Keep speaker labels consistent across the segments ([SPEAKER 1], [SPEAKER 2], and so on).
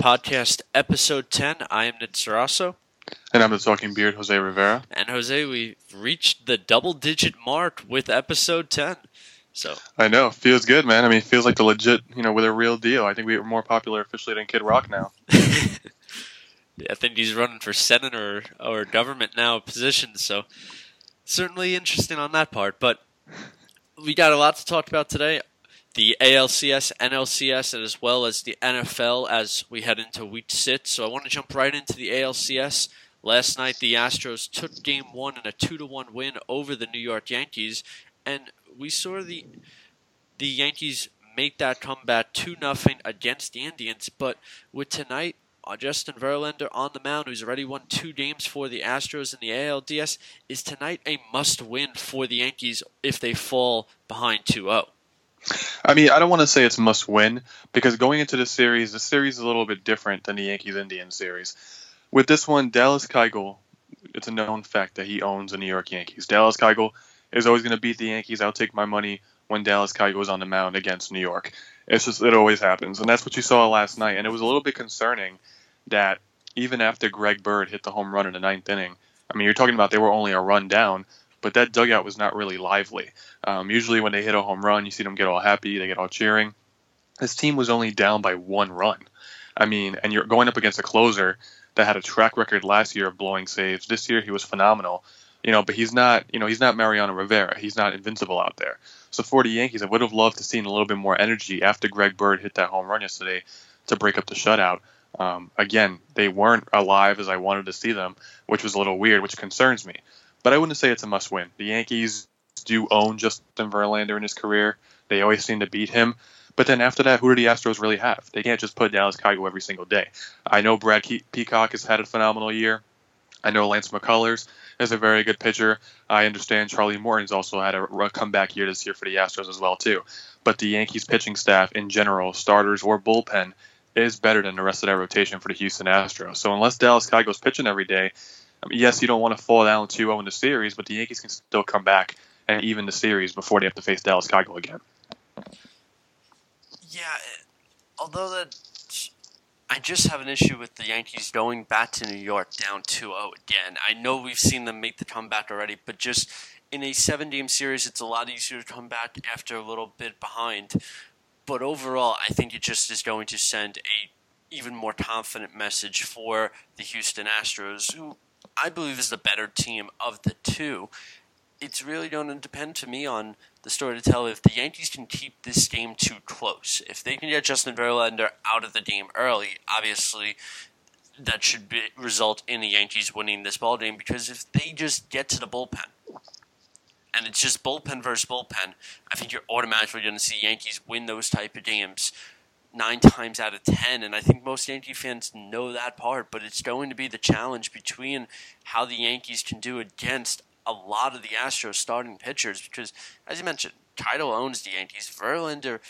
[SPEAKER 1] podcast episode 10. I am Nid Sarasso.
[SPEAKER 2] And I'm the talking beard, Jose Rivera.
[SPEAKER 1] And Jose, we reached the double digit mark with episode 10. So
[SPEAKER 2] I know, feels good, man. I mean, it feels like the legit, you know, with a real deal. I think we are more popular officially than Kid Rock now.
[SPEAKER 1] I think he's running for senate or, or government now position, so certainly interesting on that part. But we got a lot to talk about today the ALCS, NLCS, and as well as the NFL as we head into week six. So I want to jump right into the ALCS. Last night, the Astros took Game One in a two to one win over the New York Yankees, and we saw the the Yankees make that comeback two nothing against the Indians. But with tonight, uh, Justin Verlander on the mound, who's already won two games for the Astros in the ALDS, is tonight a must win for the Yankees if they fall behind 2 0.
[SPEAKER 2] I mean, I don't want to say it's must win because going into the series, the series is a little bit different than the Yankees Indians series. With this one, Dallas Keuchel, it's a known fact that he owns the New York Yankees. Dallas Keuchel is always going to beat the Yankees. I'll take my money when Dallas Keuchel is on the mound against New York. It's just it always happens, and that's what you saw last night. And it was a little bit concerning that even after Greg Bird hit the home run in the ninth inning, I mean, you're talking about they were only a run down but that dugout was not really lively. Um, usually, when they hit a home run, you see them get all happy, they get all cheering. This team was only down by one run. I mean, and you're going up against a closer that had a track record last year of blowing saves. This year, he was phenomenal. You know, but he's not. You know, he's not Mariano Rivera. He's not invincible out there. So for the Yankees, I would have loved to seen a little bit more energy after Greg Bird hit that home run yesterday to break up the shutout. Um, again, they weren't alive as I wanted to see them, which was a little weird, which concerns me but I wouldn't say it's a must win. The Yankees do own Justin Verlander in his career. They always seem to beat him. But then after that, who do the Astros really have? They can't just put Dallas Keuchel every single day. I know Brad Peacock has had a phenomenal year. I know Lance McCullers is a very good pitcher. I understand Charlie Morton's also had a comeback year this year for the Astros as well too. But the Yankees pitching staff in general, starters or bullpen, is better than the rest of that rotation for the Houston Astros. So unless Dallas Keuchel's pitching every day, I mean, yes, you don't want to fall down 2-0 in the series, but the Yankees can still come back and even the series before they have to face Dallas Keuchel again.
[SPEAKER 1] Yeah, uh, although that I just have an issue with the Yankees going back to New York down 2-0 again. I know we've seen them make the comeback already, but just in a seven-game series, it's a lot easier to come back after a little bit behind. But overall, I think it just is going to send a even more confident message for the Houston Astros, who I believe is the better team of the two. It's really going to depend to me on the story to tell if the Yankees can keep this game too close. If they can get Justin Verlander out of the game early, obviously that should be, result in the Yankees winning this ball game because if they just get to the bullpen and it's just bullpen versus bullpen, I think you're automatically going to see Yankees win those type of games nine times out of ten, and I think most Yankee fans know that part. But it's going to be the challenge between how the Yankees can do against a lot of the Astros starting pitchers, because as you mentioned, Keuchel owns the Yankees. Verlander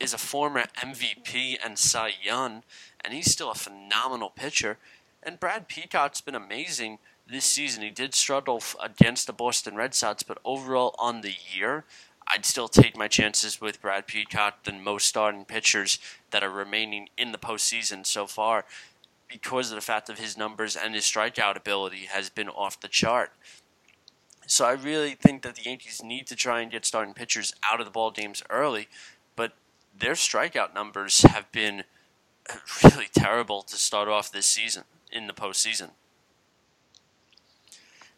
[SPEAKER 1] is a former MVP and Cy Young, and he's still a phenomenal pitcher. And Brad Peacock's been amazing this season. He did struggle against the Boston Red Sox, but overall on the year, I'd still take my chances with Brad Peacock than most starting pitchers that are remaining in the postseason so far because of the fact of his numbers and his strikeout ability has been off the chart. So I really think that the Yankees need to try and get starting pitchers out of the ball games early, but their strikeout numbers have been really terrible to start off this season in the postseason.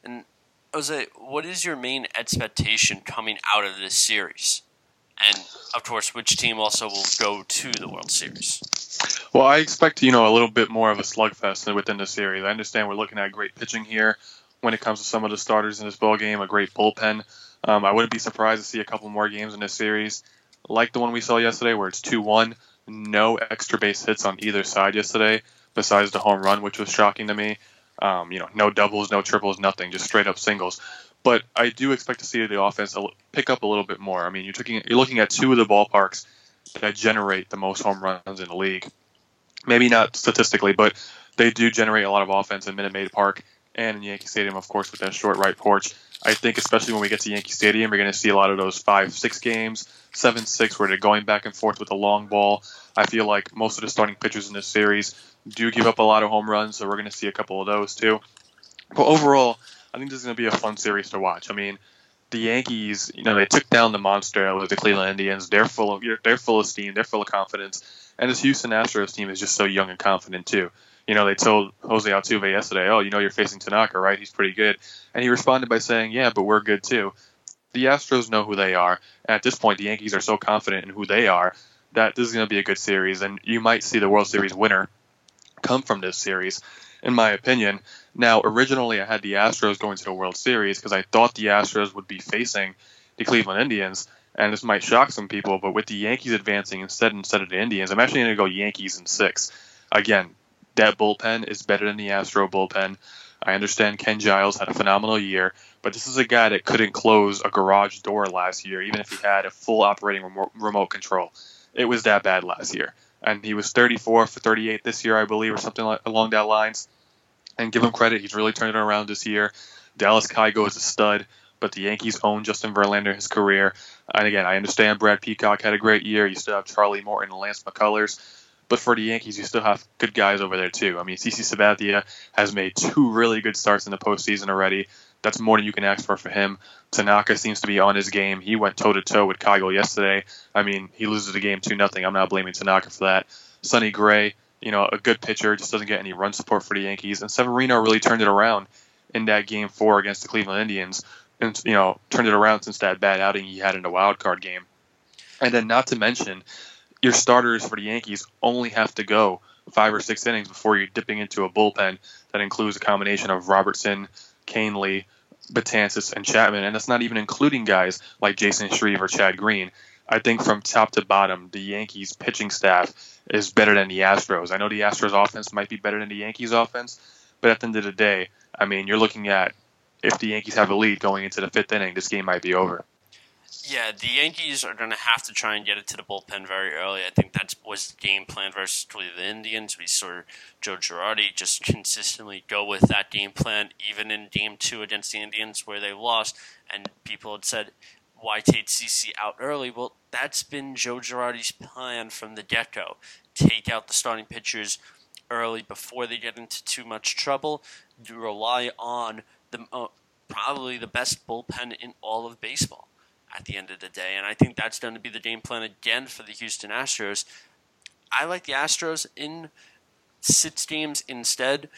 [SPEAKER 1] And Jose, what is your main expectation coming out of this series? And of course, which team also will go to the World Series?
[SPEAKER 2] Well, I expect you know a little bit more of a slugfest within the series. I understand we're looking at great pitching here when it comes to some of the starters in this ball game, a great bullpen. Um, I wouldn't be surprised to see a couple more games in this series, like the one we saw yesterday, where it's two-one, no extra base hits on either side yesterday, besides the home run, which was shocking to me. Um, you know, no doubles, no triples, nothing, just straight up singles. But I do expect to see the offense pick up a little bit more. I mean, you're looking you're looking at two of the ballparks that generate the most home runs in the league. Maybe not statistically, but they do generate a lot of offense in Minute Maid Park and in Yankee Stadium, of course, with that short right porch. I think, especially when we get to Yankee Stadium, you're going to see a lot of those five, six games, seven, six, where they're going back and forth with the long ball. I feel like most of the starting pitchers in this series do give up a lot of home runs, so we're going to see a couple of those too. But overall, I think this is going to be a fun series to watch. I mean, the Yankees, you know, they took down the monster with the Cleveland Indians. They're full of they're full of steam. They're full of confidence. And this Houston Astros team is just so young and confident too. You know, they told Jose Altuve yesterday, "Oh, you know, you're facing Tanaka, right? He's pretty good." And he responded by saying, "Yeah, but we're good too." The Astros know who they are, and at this point, the Yankees are so confident in who they are that this is going to be a good series, and you might see the World Series winner come from this series, in my opinion. Now, originally, I had the Astros going to the World Series because I thought the Astros would be facing the Cleveland Indians, and this might shock some people, but with the Yankees advancing instead instead of the Indians, I'm actually going to go Yankees in six. Again, that bullpen is better than the Astro bullpen. I understand Ken Giles had a phenomenal year, but this is a guy that couldn't close a garage door last year, even if he had a full operating remote, remote control. It was that bad last year, and he was 34 for 38 this year, I believe, or something like, along that lines. And give him credit, he's really turned it around this year. Dallas Keuchel is a stud, but the Yankees own Justin Verlander his career. And again, I understand Brad Peacock had a great year. You still have Charlie Morton and Lance McCullers. But for the Yankees, you still have good guys over there too. I mean, CC Sabathia has made two really good starts in the postseason already. That's more than you can ask for for him. Tanaka seems to be on his game. He went toe to toe with Keuchel yesterday. I mean, he loses the game two nothing. I'm not blaming Tanaka for that. Sonny Gray, you know, a good pitcher, just doesn't get any run support for the Yankees. And Severino really turned it around in that game four against the Cleveland Indians, and you know, turned it around since that bad outing he had in the wild card game. And then, not to mention, your starters for the Yankees only have to go five or six innings before you're dipping into a bullpen that includes a combination of Robertson, Kahnle, Betances, and Chapman, and that's not even including guys like Chasen Shreve or Chad Green. I think from top to bottom, the Yankees pitching staff is better than the Astros. I know the Astros offense might be better than the Yankees offense, but at the end of the day, I mean, you're looking at if the Yankees have a lead going into the fifth inning, this game might be over.
[SPEAKER 1] Yeah, the Yankees are going to have to try and get it to the bullpen very early. I think that was the game plan versus the Indians. We saw Joe Girardi just consistently go with that game plan, even in game two against the Indians where they lost. And people had said, why take CC out early? Well, that's been Joe Girardi's plan from the get go. Take out the starting pitchers early before they get into too much trouble. Rely on the uh, probably the best bullpen in all of baseball at the end of the day. And I think that's going to be the game plan again for the Houston Astros. I like the Astros in six games instead.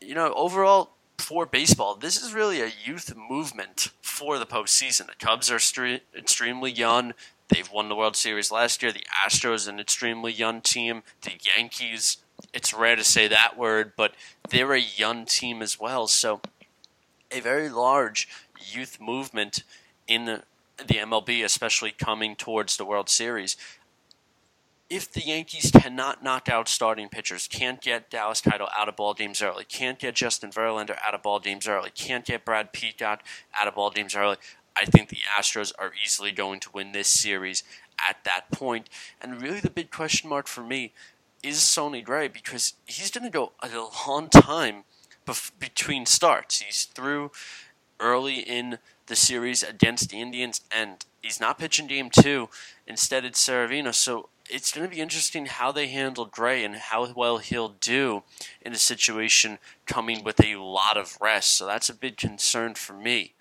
[SPEAKER 1] You know, overall, for baseball, this is really a youth movement for the postseason. The Cubs are stre- extremely young. They've won the World Series last year. The Astros, an extremely young team. The Yankees, it's rare to say that word, but they're a young team as well. So, a very large youth movement in the MLB, especially coming towards the World Series. If the Yankees cannot knock out starting pitchers, can't get Dallas Keuchel out of ball games early, can't get Justin Verlander out of ball games early, can't get Brad Peacock out of ball games early, I think the Astros are easily going to win this series at that point. And really, the big question mark for me is Sonny Gray because he's going to go a long time bef- between starts. He's through early in the series against the Indians, and he's not pitching game two. Instead, it's Severino. So it's going to be interesting how they handle Gray and how well he'll do in a situation coming with a lot of rest. So that's a big concern for me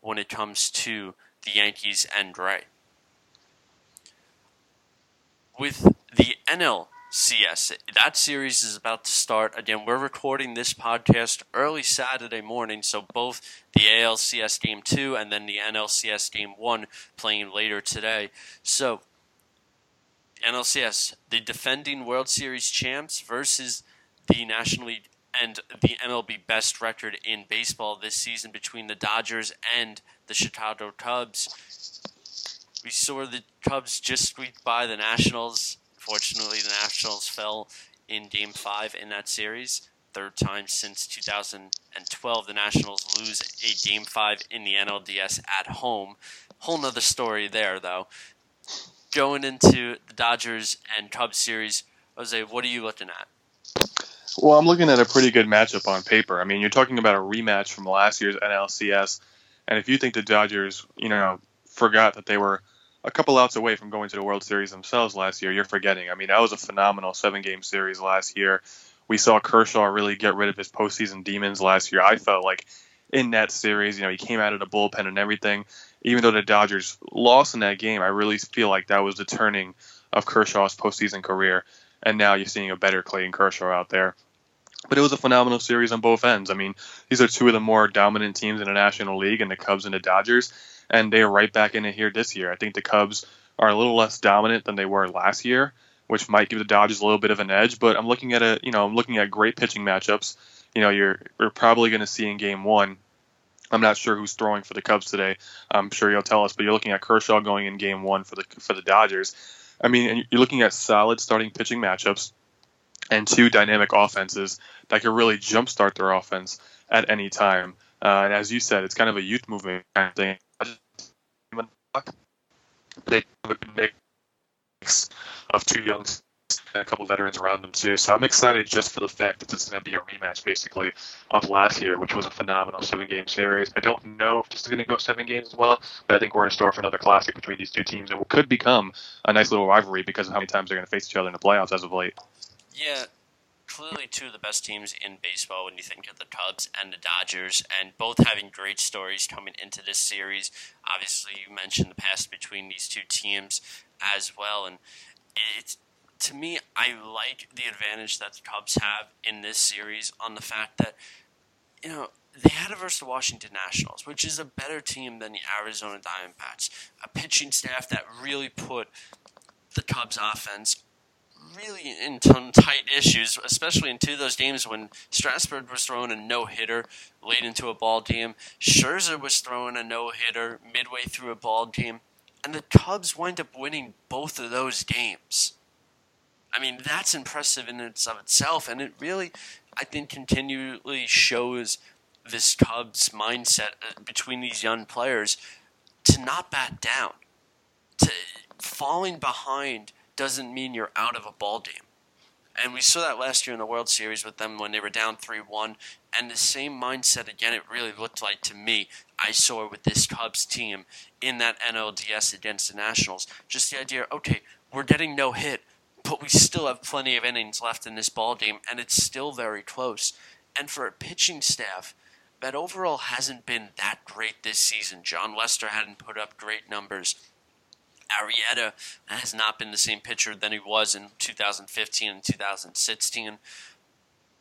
[SPEAKER 1] when it comes to the Yankees and Gray. With the NL CS. That series is about to start. Again, we're recording this podcast early Saturday morning, so both the ALCS Game 2 and then the NLCS Game 1 playing later today. So, NLCS, the defending World Series champs versus the National League and the MLB best record in baseball this season between the Dodgers and the Chicago Cubs. We saw the Cubs just squeak by the Nationals. Fortunately, the Nationals fell in Game 5 in that series. Third time since 2012, the Nationals lose a Game 5 in the NLDS at home. Whole nother story there, though. Going into the Dodgers and Cubs series, Jose, what are you looking at?
[SPEAKER 2] Well, I'm looking at a pretty good matchup on paper. I mean, you're talking about a rematch from last year's NLCS, and if you think the Dodgers, you know, forgot that they were a couple outs away from going to the World Series themselves last year, you're forgetting. I mean, that was a phenomenal seven-game series last year. We saw Kershaw really get rid of his postseason demons last year. I felt like in that series, you know, he came out of the bullpen and everything. Even though the Dodgers lost in that game, I really feel like that was the turning of Kershaw's postseason career. And now you're seeing a better Clayton Kershaw out there. But it was a phenomenal series on both ends. I mean, these are two of the more dominant teams in the National League, and the Cubs and the Dodgers, and they are right back in it here this year. I think the Cubs are a little less dominant than they were last year, which might give the Dodgers a little bit of an edge. But I'm looking at a, you know, I'm looking at great pitching matchups. You know, you're you're probably going to see in Game One. I'm not sure who's throwing for the Cubs today. I'm sure you'll tell us, but you're looking at Kershaw going in Game One for the for the Dodgers. I mean, you're looking at solid starting pitching matchups and two dynamic offenses that could really jumpstart their offense at any time. Uh, and as you said, it's kind of a youth movement kind of thing. They have a mix of two young and a couple veterans around them too. So I'm excited just for the fact that this is going to be a rematch, basically, of last year, which was a phenomenal seven-game series. I don't know if this is going to go seven games as well, but I think we're in store for another classic between these two teams. It could become a nice little rivalry because of how many times they're going to face each other in the playoffs as of late.
[SPEAKER 1] Yeah, clearly two of the best teams in baseball when you think of the Cubs and the Dodgers, and both having great stories coming into this series. Obviously, you mentioned the past between these two teams as well, and it's to me, I like the advantage that the Cubs have in this series on the fact that you know they had to versus the Washington Nationals, which is a better team than the Arizona Diamondbacks, a pitching staff that really put the Cubs offense really in tight issues, especially in two of those games when Strasburg was throwing a no hitter late into a ball game. Scherzer was throwing a no hitter midway through a ball game, and the Cubs wind up winning both of those games. I mean, that's impressive in and of itself, and it really, I think, continually shows this Cubs mindset uh, between these young players to not bat down, to falling behind doesn't mean you're out of a ball game. And we saw that last year in the World Series with them when they were down 3 1. And the same mindset, again, it really looked like to me, I saw with this Cubs team in that NLDS against the Nationals. Just the idea, okay, we're getting no hit, but we still have plenty of innings left in this ball game, and it's still very close. And for a pitching staff that overall hasn't been that great this season, Jon Lester hadn't put up great numbers. Arrieta has not been the same pitcher than he was in 2015 and 2016.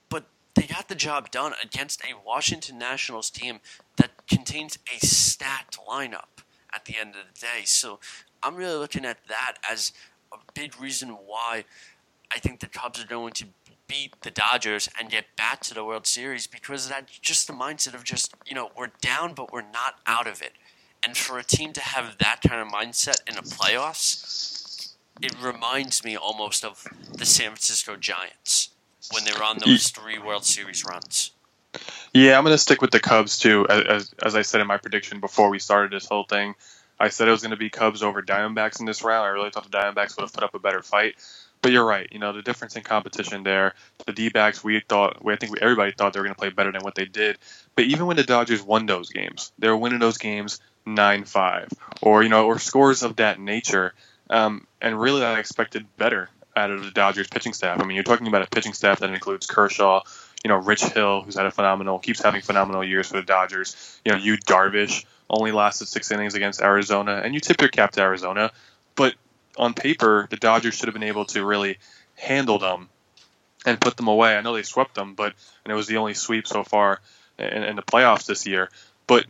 [SPEAKER 1] But they got the job done against a Washington Nationals team that contains a stacked lineup at the end of the day. So I'm really looking at that as a big reason why I think the Cubs are going to beat the Dodgers and get back to the World Series because that's just the mindset of just, you know, we're down, but we're not out of it. And for a team to have that kind of mindset in the playoffs, it reminds me almost of the San Francisco Giants when they were on those three World Series runs.
[SPEAKER 2] Yeah, I'm going to stick with the Cubs too. As, as I said in my prediction before we started this whole thing, I said it was going to be Cubs over Diamondbacks in this round. I really thought the Diamondbacks would have put up a better fight. But you're right. You know the difference in competition there. The D-backs, we thought, we, I think we, everybody thought they were going to play better than what they did. But even when the Dodgers won those games, they were winning those games nine five, or you know, or scores of that nature. Um, and really, I expected better out of the Dodgers pitching staff. I mean, you're talking about a pitching staff that includes Kershaw, you know, Rich Hill, who's had a phenomenal, keeps having phenomenal years for the Dodgers. You know, Yu Darvish only lasted six innings against Arizona, and you tip your cap to Arizona, but on paper, the Dodgers should have been able to really handle them and put them away. I know they swept them, but and it was the only sweep so far in, in the playoffs this year. But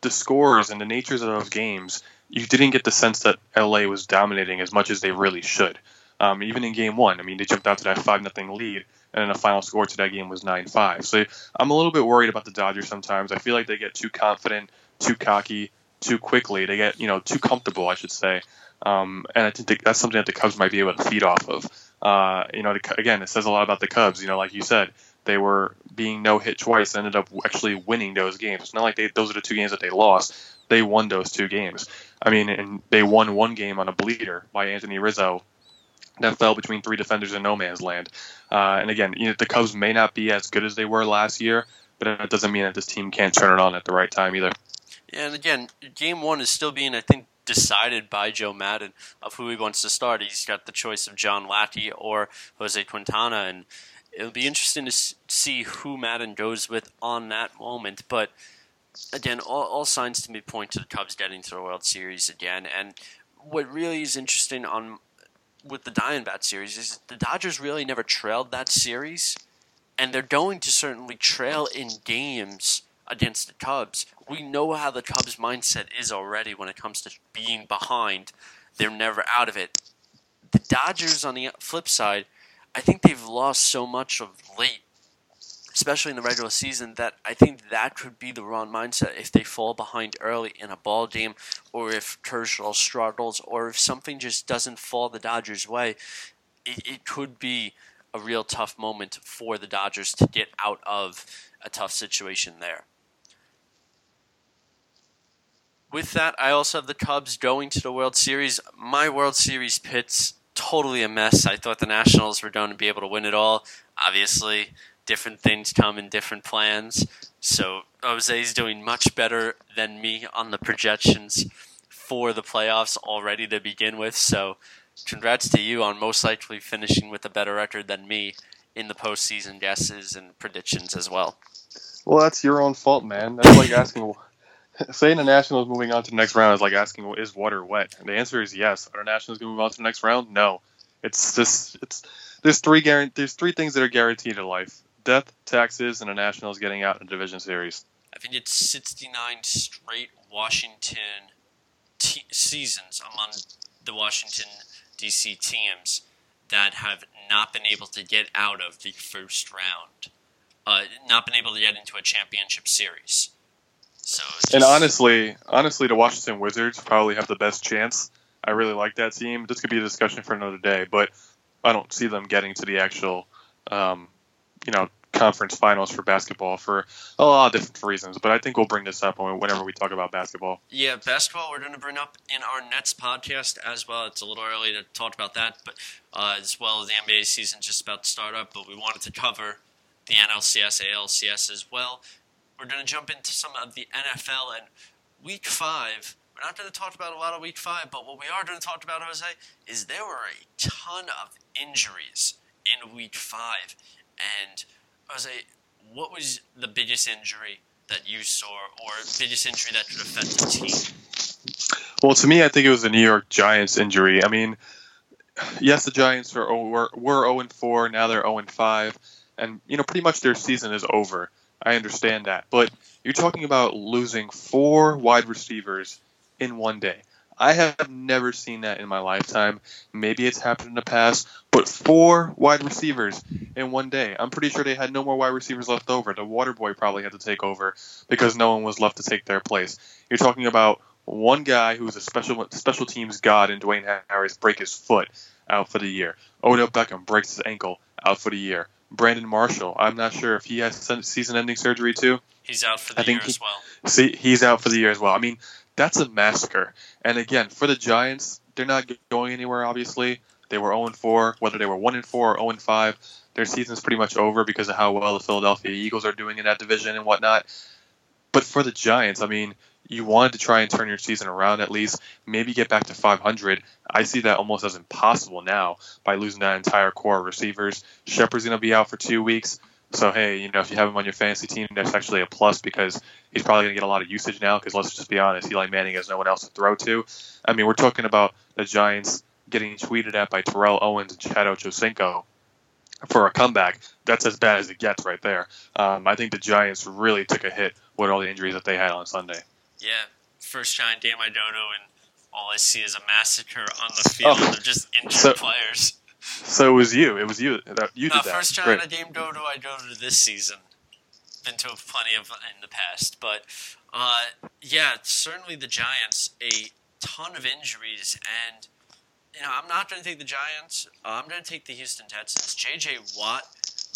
[SPEAKER 2] the scores and the natures of those games, you didn't get the sense that LA was dominating as much as they really should. Um, even in game one, I mean, they jumped out to that five nothing lead, and the final score to that game was nine five. So I'm a little bit worried about the Dodgers sometimes. I feel like they get too confident, too cocky, too quickly. They get you know too comfortable, I should say. Um, and I think that's something that the Cubs might be able to feed off of. Uh, you know, again, it says a lot about the Cubs. You know, like you said, they were being no hit twice, and ended up actually winning those games. It's not like they, those are the two games that they lost. They won those two games. I mean, and they won one game on a bleeder by Anthony Rizzo that fell between three defenders in no man's land. Uh, and again, you know, the Cubs may not be as good as they were last year, but that doesn't mean that this team can't turn it on at the right time either.
[SPEAKER 1] Yeah, and again, game one is still being, I think, decided by Joe Maddon of who he wants to start. He's got the choice of John Lackey or Jose Quintana, and it'll be interesting to see who Maddon goes with on that moment. But again, all, all signs to me point to the Cubs getting to the World Series again. And what really is interesting on with the Diamondback series is the Dodgers really never trailed that series, and they're going to certainly trail in games against the Cubs. We know how the Cubs' mindset is already when it comes to being behind. They're never out of it. The Dodgers, on the flip side, I think they've lost so much of late, especially in the regular season, that I think that could be the wrong mindset if they fall behind early in a ball game, or if Kershaw struggles, or if something just doesn't fall the Dodgers' way. It, it could be a real tough moment for the Dodgers to get out of a tough situation there. With that, I also have the Cubs going to the World Series. My World Series pits totally a mess. I thought the Nationals were going to be able to win it all. Obviously, different things come in different plans. So Jose's doing much better than me on the projections for the playoffs already to begin with. So congrats to you on most likely finishing with a better record than me in the postseason guesses and predictions as well.
[SPEAKER 2] Well, that's your own fault, man. That's like asking saying the Nationals moving on to the next round is like asking, is water wet? And the answer is yes. Are the Nationals going to move on to the next round? No. It's just it's there's three guarant- there's three things that are guaranteed in life: death, taxes, and the Nationals getting out in the division series.
[SPEAKER 1] I think it's 69 straight Washington seasons among the Washington D.C. teams that have not been able to get out of the first round, uh, not been able to get into a championship series. So just...
[SPEAKER 2] and honestly, honestly, the Washington Wizards probably have the best chance. I really like that team. This could be a discussion for another day, but I don't see them getting to the actual, um, you know, conference finals for basketball for a lot of different reasons. But I think we'll bring this up whenever we talk about basketball.
[SPEAKER 1] Yeah, basketball we're going to bring up in our Nets podcast as well. It's a little early to talk about that, but uh, as well as the NBA season just about to start up. But we wanted to cover the NLCS, ALCS as well we're going to jump into some of the NFL and week five. We're not going to talk about a lot of week five, but what we are going to talk about, Jose, is there were a ton of injuries in week five. And, Jose, what was the biggest injury that you saw or biggest injury that could affect the team?
[SPEAKER 2] Well, to me, I think it was the New York Giants injury. I mean, yes, the Giants are, were, were 0 4, now they're 0 5, and, you know, pretty much their season is over. I understand that. But you're talking about losing four wide receivers in one day. I have never seen that in my lifetime. Maybe it's happened in the past, but four wide receivers in one day. I'm pretty sure they had no more wide receivers left over. The water boy probably had to take over because no one was left to take their place. You're talking about one guy who's a special special teams god in Dwayne Harris break his foot out for the year. Odell Beckham breaks his ankle out for the year. Brandon Marshall. I'm not sure if he has season-ending surgery too.
[SPEAKER 1] He's out for the I year he, as well.
[SPEAKER 2] See, he's out for the year as well. I mean, that's a massacre. And again, for the Giants, they're not going anywhere. Obviously, they were 0 4. Whether they were 1 4 or 0 5, their season's pretty much over because of how well the Philadelphia Eagles are doing in that division and whatnot. But for the Giants, I mean, you wanted to try and turn your season around at least, maybe get back to 500. I see that almost as impossible now by losing that entire core of receivers. Shepard's going to be out for two weeks. So, hey, you know, if you have him on your fantasy team, that's actually a plus because he's probably going to get a lot of usage now because let's just be honest, Eli Manning has no one else to throw to. I mean, we're talking about the Giants getting tweeted at by Terrell Owens and Chad Ochocinco for a comeback, that's as bad as it gets right there. Um, I think the Giants really took a hit with all the injuries that they had on Sunday.
[SPEAKER 1] Yeah, first giant game I dodo, and all I see is a massacre on the field oh, of just injured so, players.
[SPEAKER 2] So it was you. It was you that you did
[SPEAKER 1] uh,
[SPEAKER 2] that.
[SPEAKER 1] First giant Great. game dodo I dodo this season. Been to plenty of in the past, but uh, yeah, certainly the Giants a ton of injuries and you know, I'm not going to take the Giants. Uh, I'm going to take the Houston Texans. J.J. Watt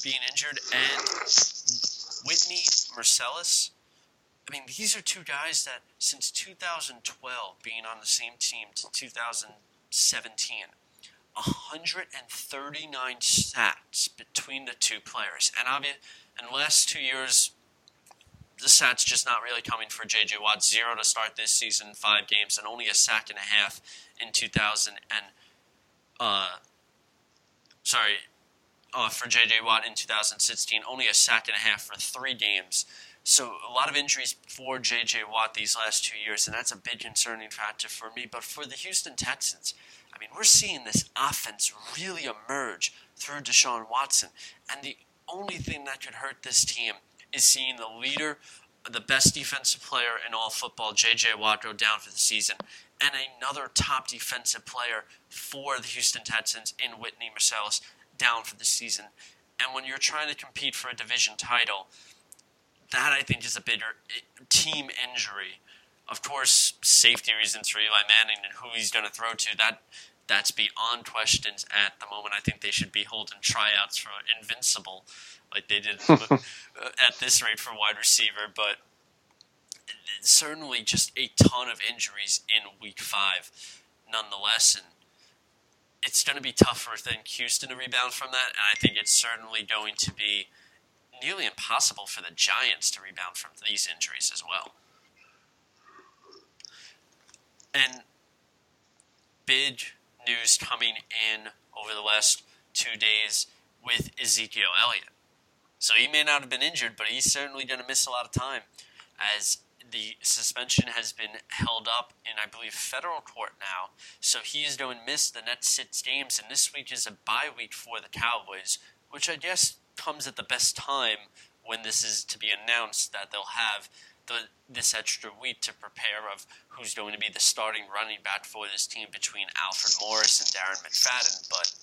[SPEAKER 1] being injured and Whitney Mercilus. I mean, these are two guys that since 2012 being on the same team to 2017, 139 stats between the two players. And obviously, in the last two years, the stats just not really coming for J.J. Watt. Zero to start this season, five games, and only a sack and a half in 2000 and uh, sorry, uh, for J.J. Watt in 2016, only a sack and a half for three games. So a lot of injuries for J.J. Watt these last two years, and that's a big concerning factor for me. But for the Houston Texans, I mean, we're seeing this offense really emerge through Deshaun Watson, and the only thing that could hurt this team is seeing the leader, the best defensive player in all football, J.J. Watt, go down for the season, and another top defensive player for the Houston Texans in Whitney Mercilus down for the season. And when you're trying to compete for a division title, that I think is a bigger team injury. Of course, safety reasons for Eli Manning and who he's going to throw to, that that's beyond questions at the moment. I think they should be holding tryouts for Invincible like they did uh, at this rate for wide receiver. But certainly just a ton of injuries in week five, nonetheless. And it's going to be tougher than Houston to rebound from that. And I think it's certainly going to be nearly impossible for the Giants to rebound from these injuries as well. And big news coming in over the last two days with Ezekiel Elliott. So he may not have been injured, but he's certainly going to miss a lot of time as the suspension has been held up in, I believe, federal court now. So he is going to miss the next six games, and this week is a bye week for the Cowboys, which I guess comes at the best time when this is to be announced that they'll have the, this extra week to prepare of who's going to be the starting running back for this team between Alfred Morris and Darren McFadden. But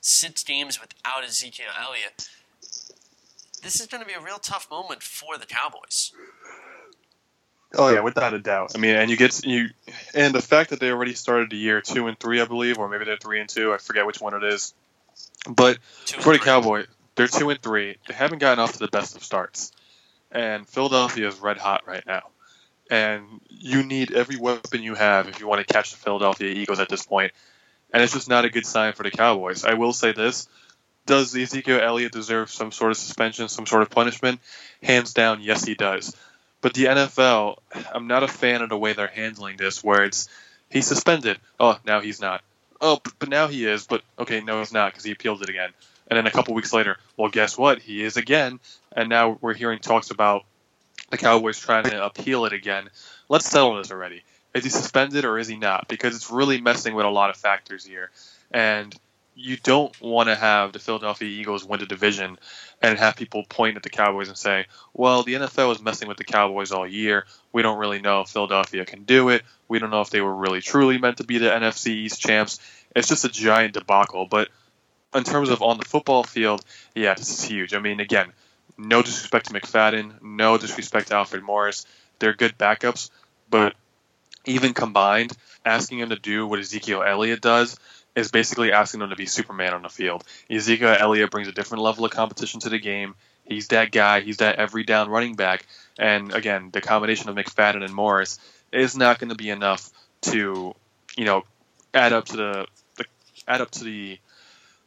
[SPEAKER 1] six games without Ezekiel Elliott, this is going to be a real tough moment for the Cowboys.
[SPEAKER 2] Oh yeah, without a doubt. I mean, and you get you, and the fact that they already started the year two and three, I believe, or maybe they're three and two. I forget which one it is. But for the Cowboy, they're two and three. They haven't gotten off to the best of starts, and Philadelphia is red hot right now. And you need every weapon you have if you want to catch the Philadelphia Eagles at this point. And it's just not a good sign for the Cowboys. I will say this: Does Ezekiel Elliott deserve some sort of suspension, some sort of punishment? Hands down, yes, he does. But the NFL, I'm not a fan of the way they're handling this, where it's he's suspended. Oh, now he's not. Oh, but, now he is. But okay, no, he's not because he appealed it again. And then a couple weeks later, well, guess what? He is again. And now we're hearing talks about the Cowboys trying to appeal it again. Let's settle this already. Is he suspended or is he not? Because it's really messing with a lot of factors here. And you don't want to have the Philadelphia Eagles win the division and have people point at the Cowboys and say, well, the NFL was messing with the Cowboys all year. We don't really know if Philadelphia can do it. We don't know if they were really truly meant to be the NFC East champs. It's just a giant debacle. But in terms of on the football field, yeah, this is huge. I mean, again, no disrespect to McFadden, no disrespect to Alfred Morris. They're good backups, but even combined, asking him to do what Ezekiel Elliott does – is basically asking them to be Superman on the field. Ezekiel Elliott brings a different level of competition to the game. He's that guy. He's that every down running back. And again, the combination of McFadden and Morris is not going to be enough to, you know, add up to the, the add up to the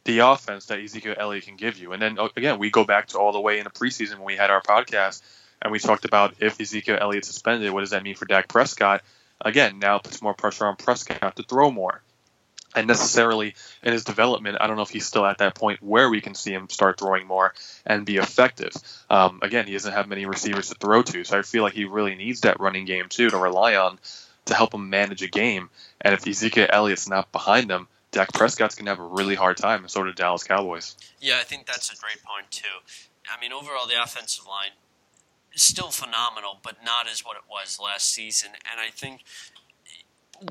[SPEAKER 2] the offense that Ezekiel Elliott can give you. And then again, we go back to all the way in the preseason when we had our podcast and we talked about if Ezekiel Elliott suspended, what does that mean for Dak Prescott? Again, now puts more pressure on Prescott to throw more and necessarily in his development, I don't know if he's still at that point where we can see him start throwing more and be effective. Um, again, he doesn't have many receivers to throw to, so I feel like he really needs that running game too to rely on to help him manage a game. And if Ezekiel Elliott's not behind them, Dak Prescott's gonna have a really hard time, and so do Dallas Cowboys.
[SPEAKER 1] Yeah, I think that's a great point too. I mean, overall, the offensive line is still phenomenal, but not as what it was last season. And I think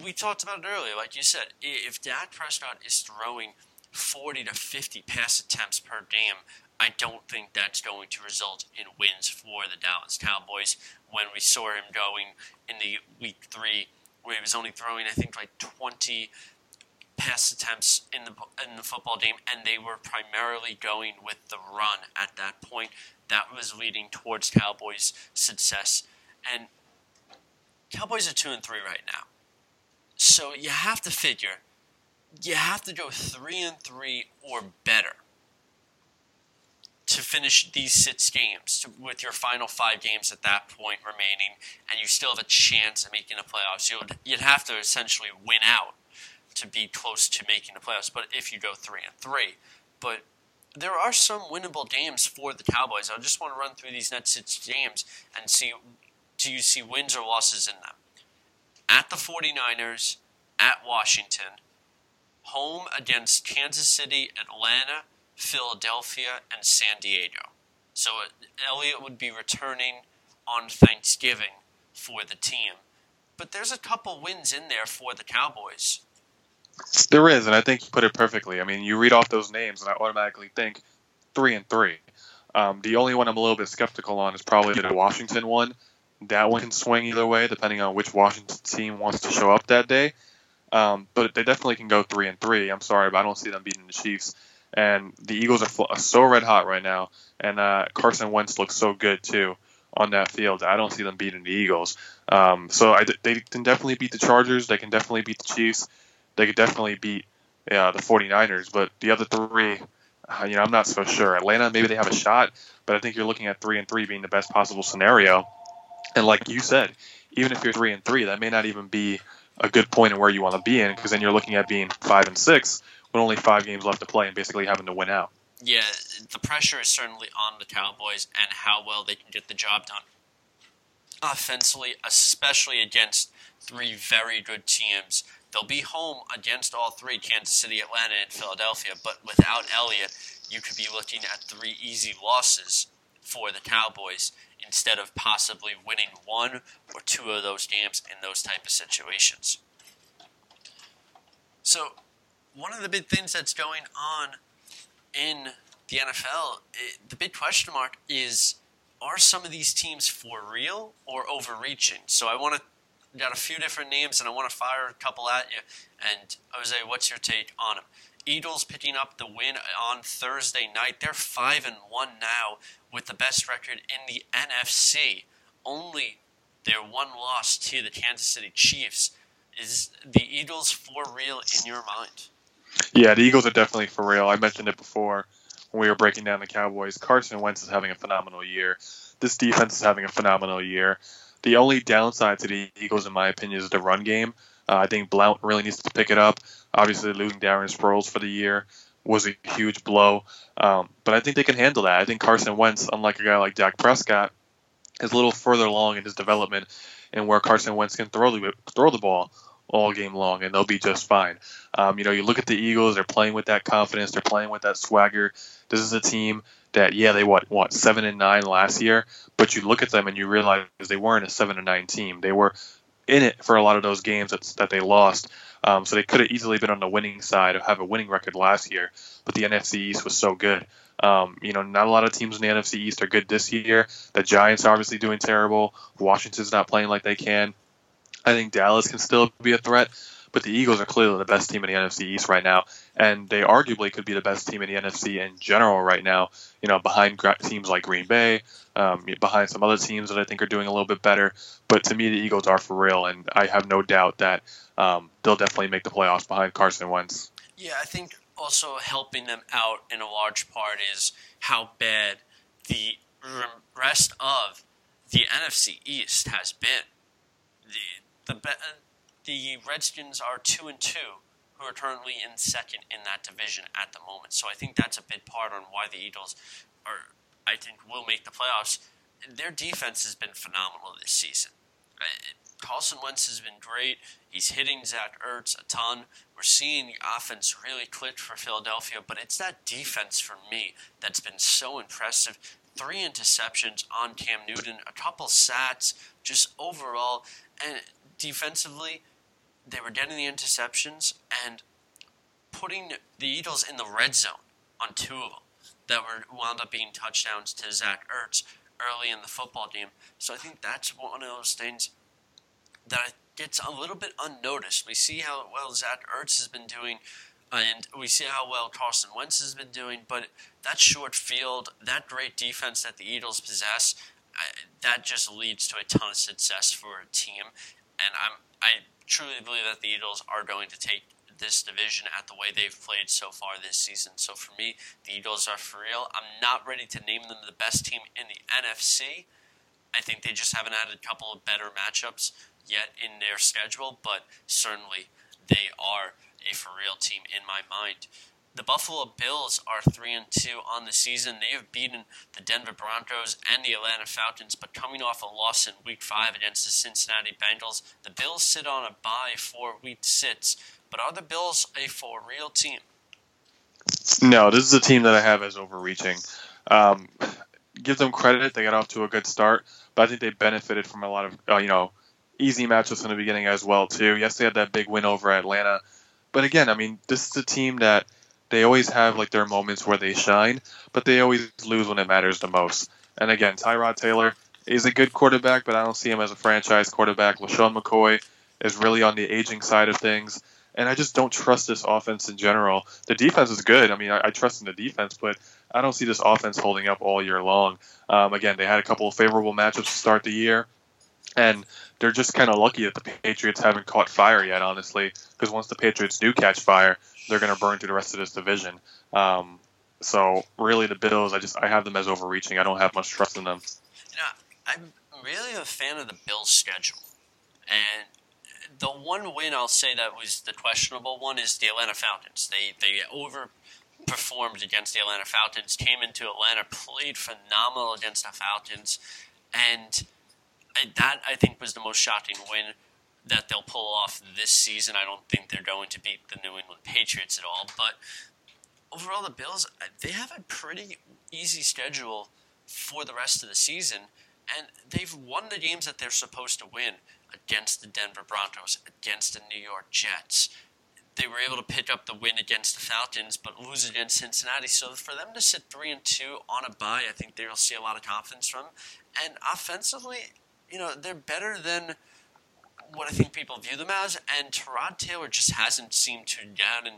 [SPEAKER 1] we talked about it earlier. Like you said, if Dak Prescott is throwing 40 to 50 pass attempts per game, I don't think that's going to result in wins for the Dallas Cowboys. When we saw him going in the week three, where he was only throwing, I think, like 20 pass attempts in the in the football game, and they were primarily going with the run at that point. That was leading towards Cowboys' success, and Cowboys are two and three right now. So you have to figure, you have to go three and three or better to finish these six games with your final five games at that point remaining, and you still have a chance of making the playoffs. You'd, you'd have to essentially win out to be close to making the playoffs. But if you go three and three, but there are some winnable games for the Cowboys. I just want to run through these next six games and see do you see wins or losses in them? At the 49ers, at Washington, home against Kansas City, Atlanta, Philadelphia, and San Diego. So uh, Elliott would be returning on Thanksgiving for the team. But there's a couple wins in there for the Cowboys.
[SPEAKER 2] There is, and I think you put it perfectly. I mean, you read off those names, and I automatically think three and three. Um, the only one I'm a little bit skeptical on is probably the Washington one. That one can swing either way, depending on which Washington team wants to show up that day. Um, but they definitely can go three and three. I'm sorry, but I don't see them beating the Chiefs. And the Eagles are so red hot right now, and uh, Carson Wentz looks so good too on that field. I don't see them beating the Eagles. Um, so I, they can definitely beat the Chargers. They can definitely beat the Chiefs they could definitely beat uh, the 49ers. But the other three, uh, you know, I'm not so sure. Atlanta, maybe they have a shot, but I think you're looking at three and three being the best possible scenario. And like you said, even if you're three and three, that may not even be a good point in where you want to be in, because then you're looking at being five and six with only five games left to play and basically having to win out.
[SPEAKER 1] Yeah, the pressure is certainly on the Cowboys and how well they can get the job done. Offensively, especially against three very good teams They'll be home against all three Kansas City, Atlanta, and Philadelphia, but without Elliott, you could be looking at three easy losses for the Cowboys instead of possibly winning one or two of those games in those type of situations. So, one of the big things that's going on in the NFL, it, eh, the big question mark is are some of these teams for real or overreaching? So, I want to got a few different names, and I want to fire a couple at you. And Jose, what's your take on them? Eagles picking up the win on Thursday night. They're five and one now, with the best record in the NFC. Only their one loss to the Kansas City Chiefs. Is the Eagles for real in your mind?
[SPEAKER 2] Yeah, the Eagles are definitely for real. I mentioned it before when we were breaking down the Cowboys. Carson Wentz is having a phenomenal year. This defense is having a phenomenal year. The only downside to the Eagles, in my opinion, is the run game. Uh, I think Blount really needs to pick it up. Obviously, losing Darren Sproles for the year was a huge blow, um, but I think they can handle that. I think Carson Wentz, unlike a guy like Dak Prescott, is a little further along in his development, and where Carson Wentz can throw the throw the ball all game long, and they'll be just fine. Um, you know, you look at the Eagles; they're playing with that confidence, they're playing with that swagger. This is a team that yeah they what what seven and nine last year, but you look at them and you realize they weren't a seven and nine team. They were in it for a lot of those games that that they lost. Um, so they could have easily been on the winning side of have a winning record last year, but the NFC East was so good. Um, you know, not a lot of teams in the NFC East are good this year. The Giants are obviously doing terrible. Washington's not playing like they can. I think Dallas can still be a threat, but the Eagles are clearly the best team in the NFC East right now, and they arguably could be the best team in the NFC in general right now. You know, behind teams like Green Bay, um, behind some other teams that I think are doing a little bit better. But to me, the Eagles are for real, and I have no doubt that um, they'll definitely make the playoffs behind Carson Wentz.
[SPEAKER 1] Yeah, I think also helping them out in a large part is how bad the rest of the NFC East has been. The the the Redskins are two and two, who are currently in second in that division at the moment. So I think that's a big part on why the Eagles are, I think, will make the playoffs. Their defense has been phenomenal this season. Uh, Carson Wentz has been great. He's hitting Zach Ertz a ton. We're seeing the offense really click for Philadelphia, but it's that defense for me that's been so impressive. Three interceptions on Cam Newton, a couple sacks, just overall, and defensively, they were getting the interceptions and putting the Eagles in the red zone on two of them that were wound up being touchdowns to Zach Ertz early in the football game. So I think that's one of those things that gets a little bit unnoticed. We see how well Zach Ertz has been doing, and we see how well Carson Wentz has been doing. But that short field, that great defense that the Eagles possess, that just leads to a ton of success for a team. And I'm I truly believe that the Eagles are going to take this division at the way they've played so far this season. So for me, the Eagles are for real. I'm not ready to name them the best team in the NFC. I think they just haven't had a couple of better matchups yet in their schedule, but certainly they are a for real team in my mind. The Buffalo Bills are 3 and 2 on the season. They have beaten the Denver Broncos and the Atlanta Falcons, but coming off a loss in week 5 against the Cincinnati Bengals, the Bills sit on a bye for week 6. But are the Bills a for real team?
[SPEAKER 2] No, this is a team that I have as overreaching. Um, give them credit; they got off to a good start, but I think they benefited from a lot of uh, you know easy matchups in the beginning as well too. Yes, they had that big win over Atlanta, but again, I mean, this is a team that they always have like their moments where they shine, but they always lose when it matters the most. And again, Tyrod Taylor is a good quarterback, but I don't see him as a franchise quarterback. LeSean McCoy is really on the aging side of things. And I just don't trust this offense in general. The defense is good. I mean, I, I trust in the defense, but I don't see this offense holding up all year long. Um, again, they had a couple of favorable matchups to start the year. And they're just kind of lucky that the Patriots haven't caught fire yet, honestly, because once the Patriots do catch fire, they're going to burn through the rest of this division. Um, so really, the Bills, I just I have them as overreaching. I don't have much trust in them.
[SPEAKER 1] You know, I'm really a fan of the Bills' schedule, and the one win I'll say that was the questionable one is the Atlanta Falcons. They they overperformed against the Atlanta Falcons. Came into Atlanta, played phenomenal against the Falcons, and that I think was the most shocking win that they'll pull off this season. I don't think they're going to beat the New England Patriots at all, but overall, the Bills uh, they have a pretty easy schedule for the rest of the season, and they've won the games that they're supposed to win against the Denver Broncos, against the New York Jets. They were able to pick up the win against the Falcons, but lose against Cincinnati. So for them to sit three and two on a bye, I think they'll see a lot of confidence from. And offensively, you know, they're better than what I think people view them as. And Tyrod Taylor just hasn't seemed to get in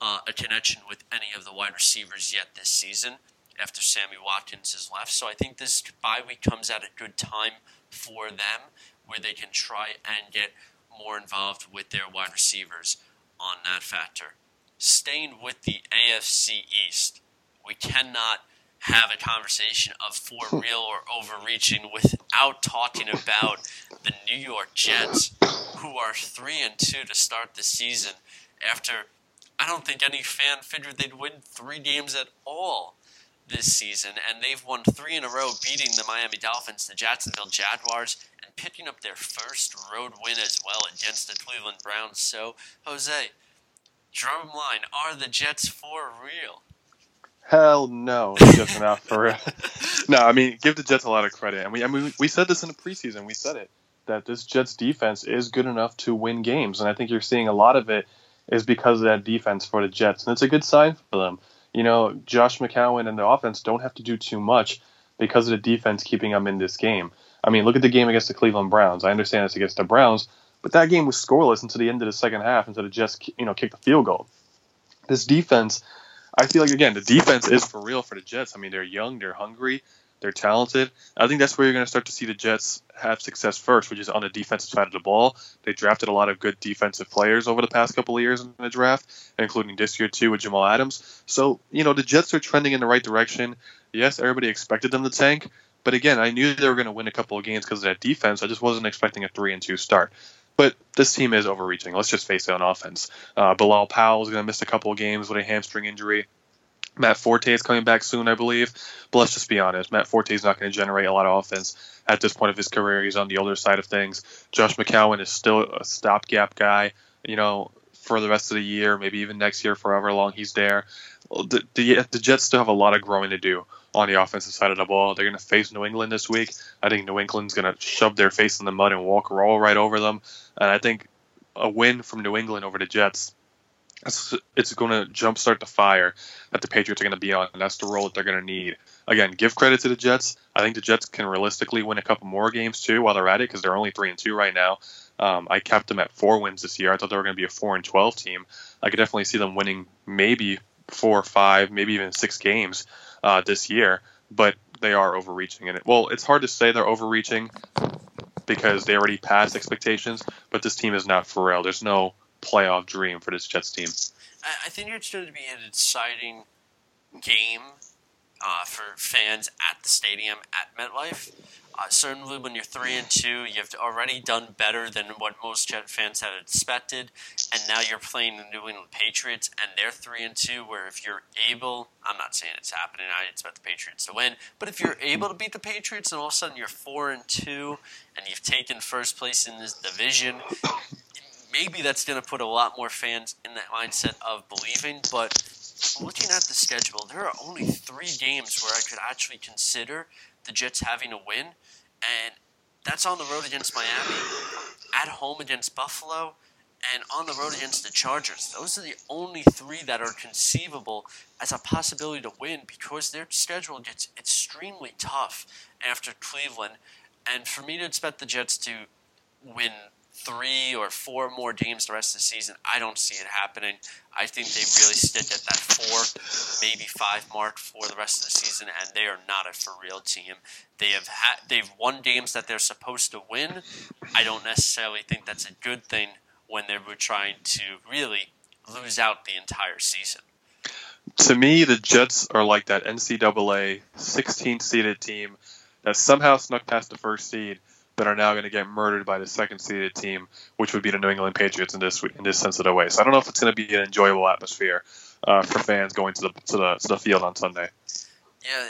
[SPEAKER 1] uh, a connection with any of the wide receivers yet this season after Sammy Watkins has left. So I think this bye week comes at a good time for them where they can try and get more involved with their wide receivers on that factor. Staying with the AFC East, we cannot have a conversation of for real or overreaching without talking about the New York Jets, who are three and two to start the season after I don't think any fan figured they'd win three games at all this season, and they've won three in a row, beating the Miami Dolphins, the Jacksonville Jaguars, and picking up their first road win as well against the Cleveland Browns. So, Jose, drum line, are the Jets for real?
[SPEAKER 2] Hell no, just enough for real. no, I mean, give the Jets a lot of credit, and we, I mean, we said this in the preseason. We said it that this Jets defense is good enough to win games, and I think you're seeing a lot of it is because of that defense for the Jets, and it's a good sign for them you know, Josh McCown and the offense don't have to do too much because of the defense keeping them in this game. I mean, look at the game against the Cleveland Browns. I understand it's against the Browns, but that game was scoreless until the end of the second half until the Jets, you know, kicked the field goal. This defense, I feel like again, the defense is for real for the Jets. I mean, they're young, they're hungry, they're talented. I think that's where you're going to start to see the Jets have success first, which is on the defensive side of the ball. They drafted a lot of good defensive players over the past couple of years in the draft, including this year too with Jamal Adams. So you know the Jets are trending in the right direction. Yes, everybody expected them to tank, but again, I knew they were going to win a couple of games because of that defense. I just wasn't expecting a three and two start. But this team is overreaching. Let's just face it on offense. Uh, Bilal Powell is going to miss a couple of games with a hamstring injury. Matt Forte is coming back soon, I believe. But let's just be honest, Matt Forte is not going to generate a lot of offense at this point of his career. He's on the older side of things. Josh McCown is still a stopgap guy. You know, for the rest of the year, maybe even next year, for however long he's there. The, the, the Jets still have a lot of growing to do on the offensive side of the ball. They're going to face New England this week. I think New England's going to shove their face in the mud and walk roll right over them. And I think a win from New England over the Jets it's, it's going to jumpstart the fire that the Patriots are going to be on, and that's the role that they're going to need. Again, give credit to the Jets. I think the Jets can realistically win a couple more games too while they're at it because they're only three and two right now. Um, I kept them at four wins this year. I thought they were going to be a four and twelve team. I could definitely see them winning maybe four five, maybe even six games uh, this year. But they are overreaching in it. Well, it's hard to say they're overreaching because they already passed expectations. But this team is not for real. There's no playoff dream for this Jets team.
[SPEAKER 1] I think it's going to be an exciting game uh, for fans at the stadium at MetLife. Uh, certainly, when you're three and two, you've already done better than what most Jet fans had expected, and now you're playing the New England Patriots, and they're three and two. Where if you're able, I'm not saying it's happening, I expect the Patriots to win, but if you're able to beat the Patriots, and all of a sudden you're four and two, and you've taken first place in this division, maybe that's going to put a lot more fans in that mindset of believing. But looking at the schedule, there are only three games where I could actually consider the Jets having a win, and that's on the road against Miami, at home against Buffalo, and on the road against the Chargers. Those are the only three that are conceivable as a possibility to win because their schedule gets extremely tough after Cleveland. And for me to expect the Jets to win three or four more games the rest of the season. I don't see it happening. I think they really stick at that four, maybe five mark for the rest of the season, and they are not a for real team. They have had they've won games that they're supposed to win. I don't necessarily think that's a good thing when they were trying to really lose out the entire season.
[SPEAKER 2] To me, the Jets are like that NCAA 16 seeded team that somehow snuck past the first seed that are now going to get murdered by the second seeded team, which would be the New England Patriots in this in this sensitive way. So I don't know if it's going to be an enjoyable atmosphere uh, for fans going to the to the to the field on Sunday.
[SPEAKER 1] Yeah,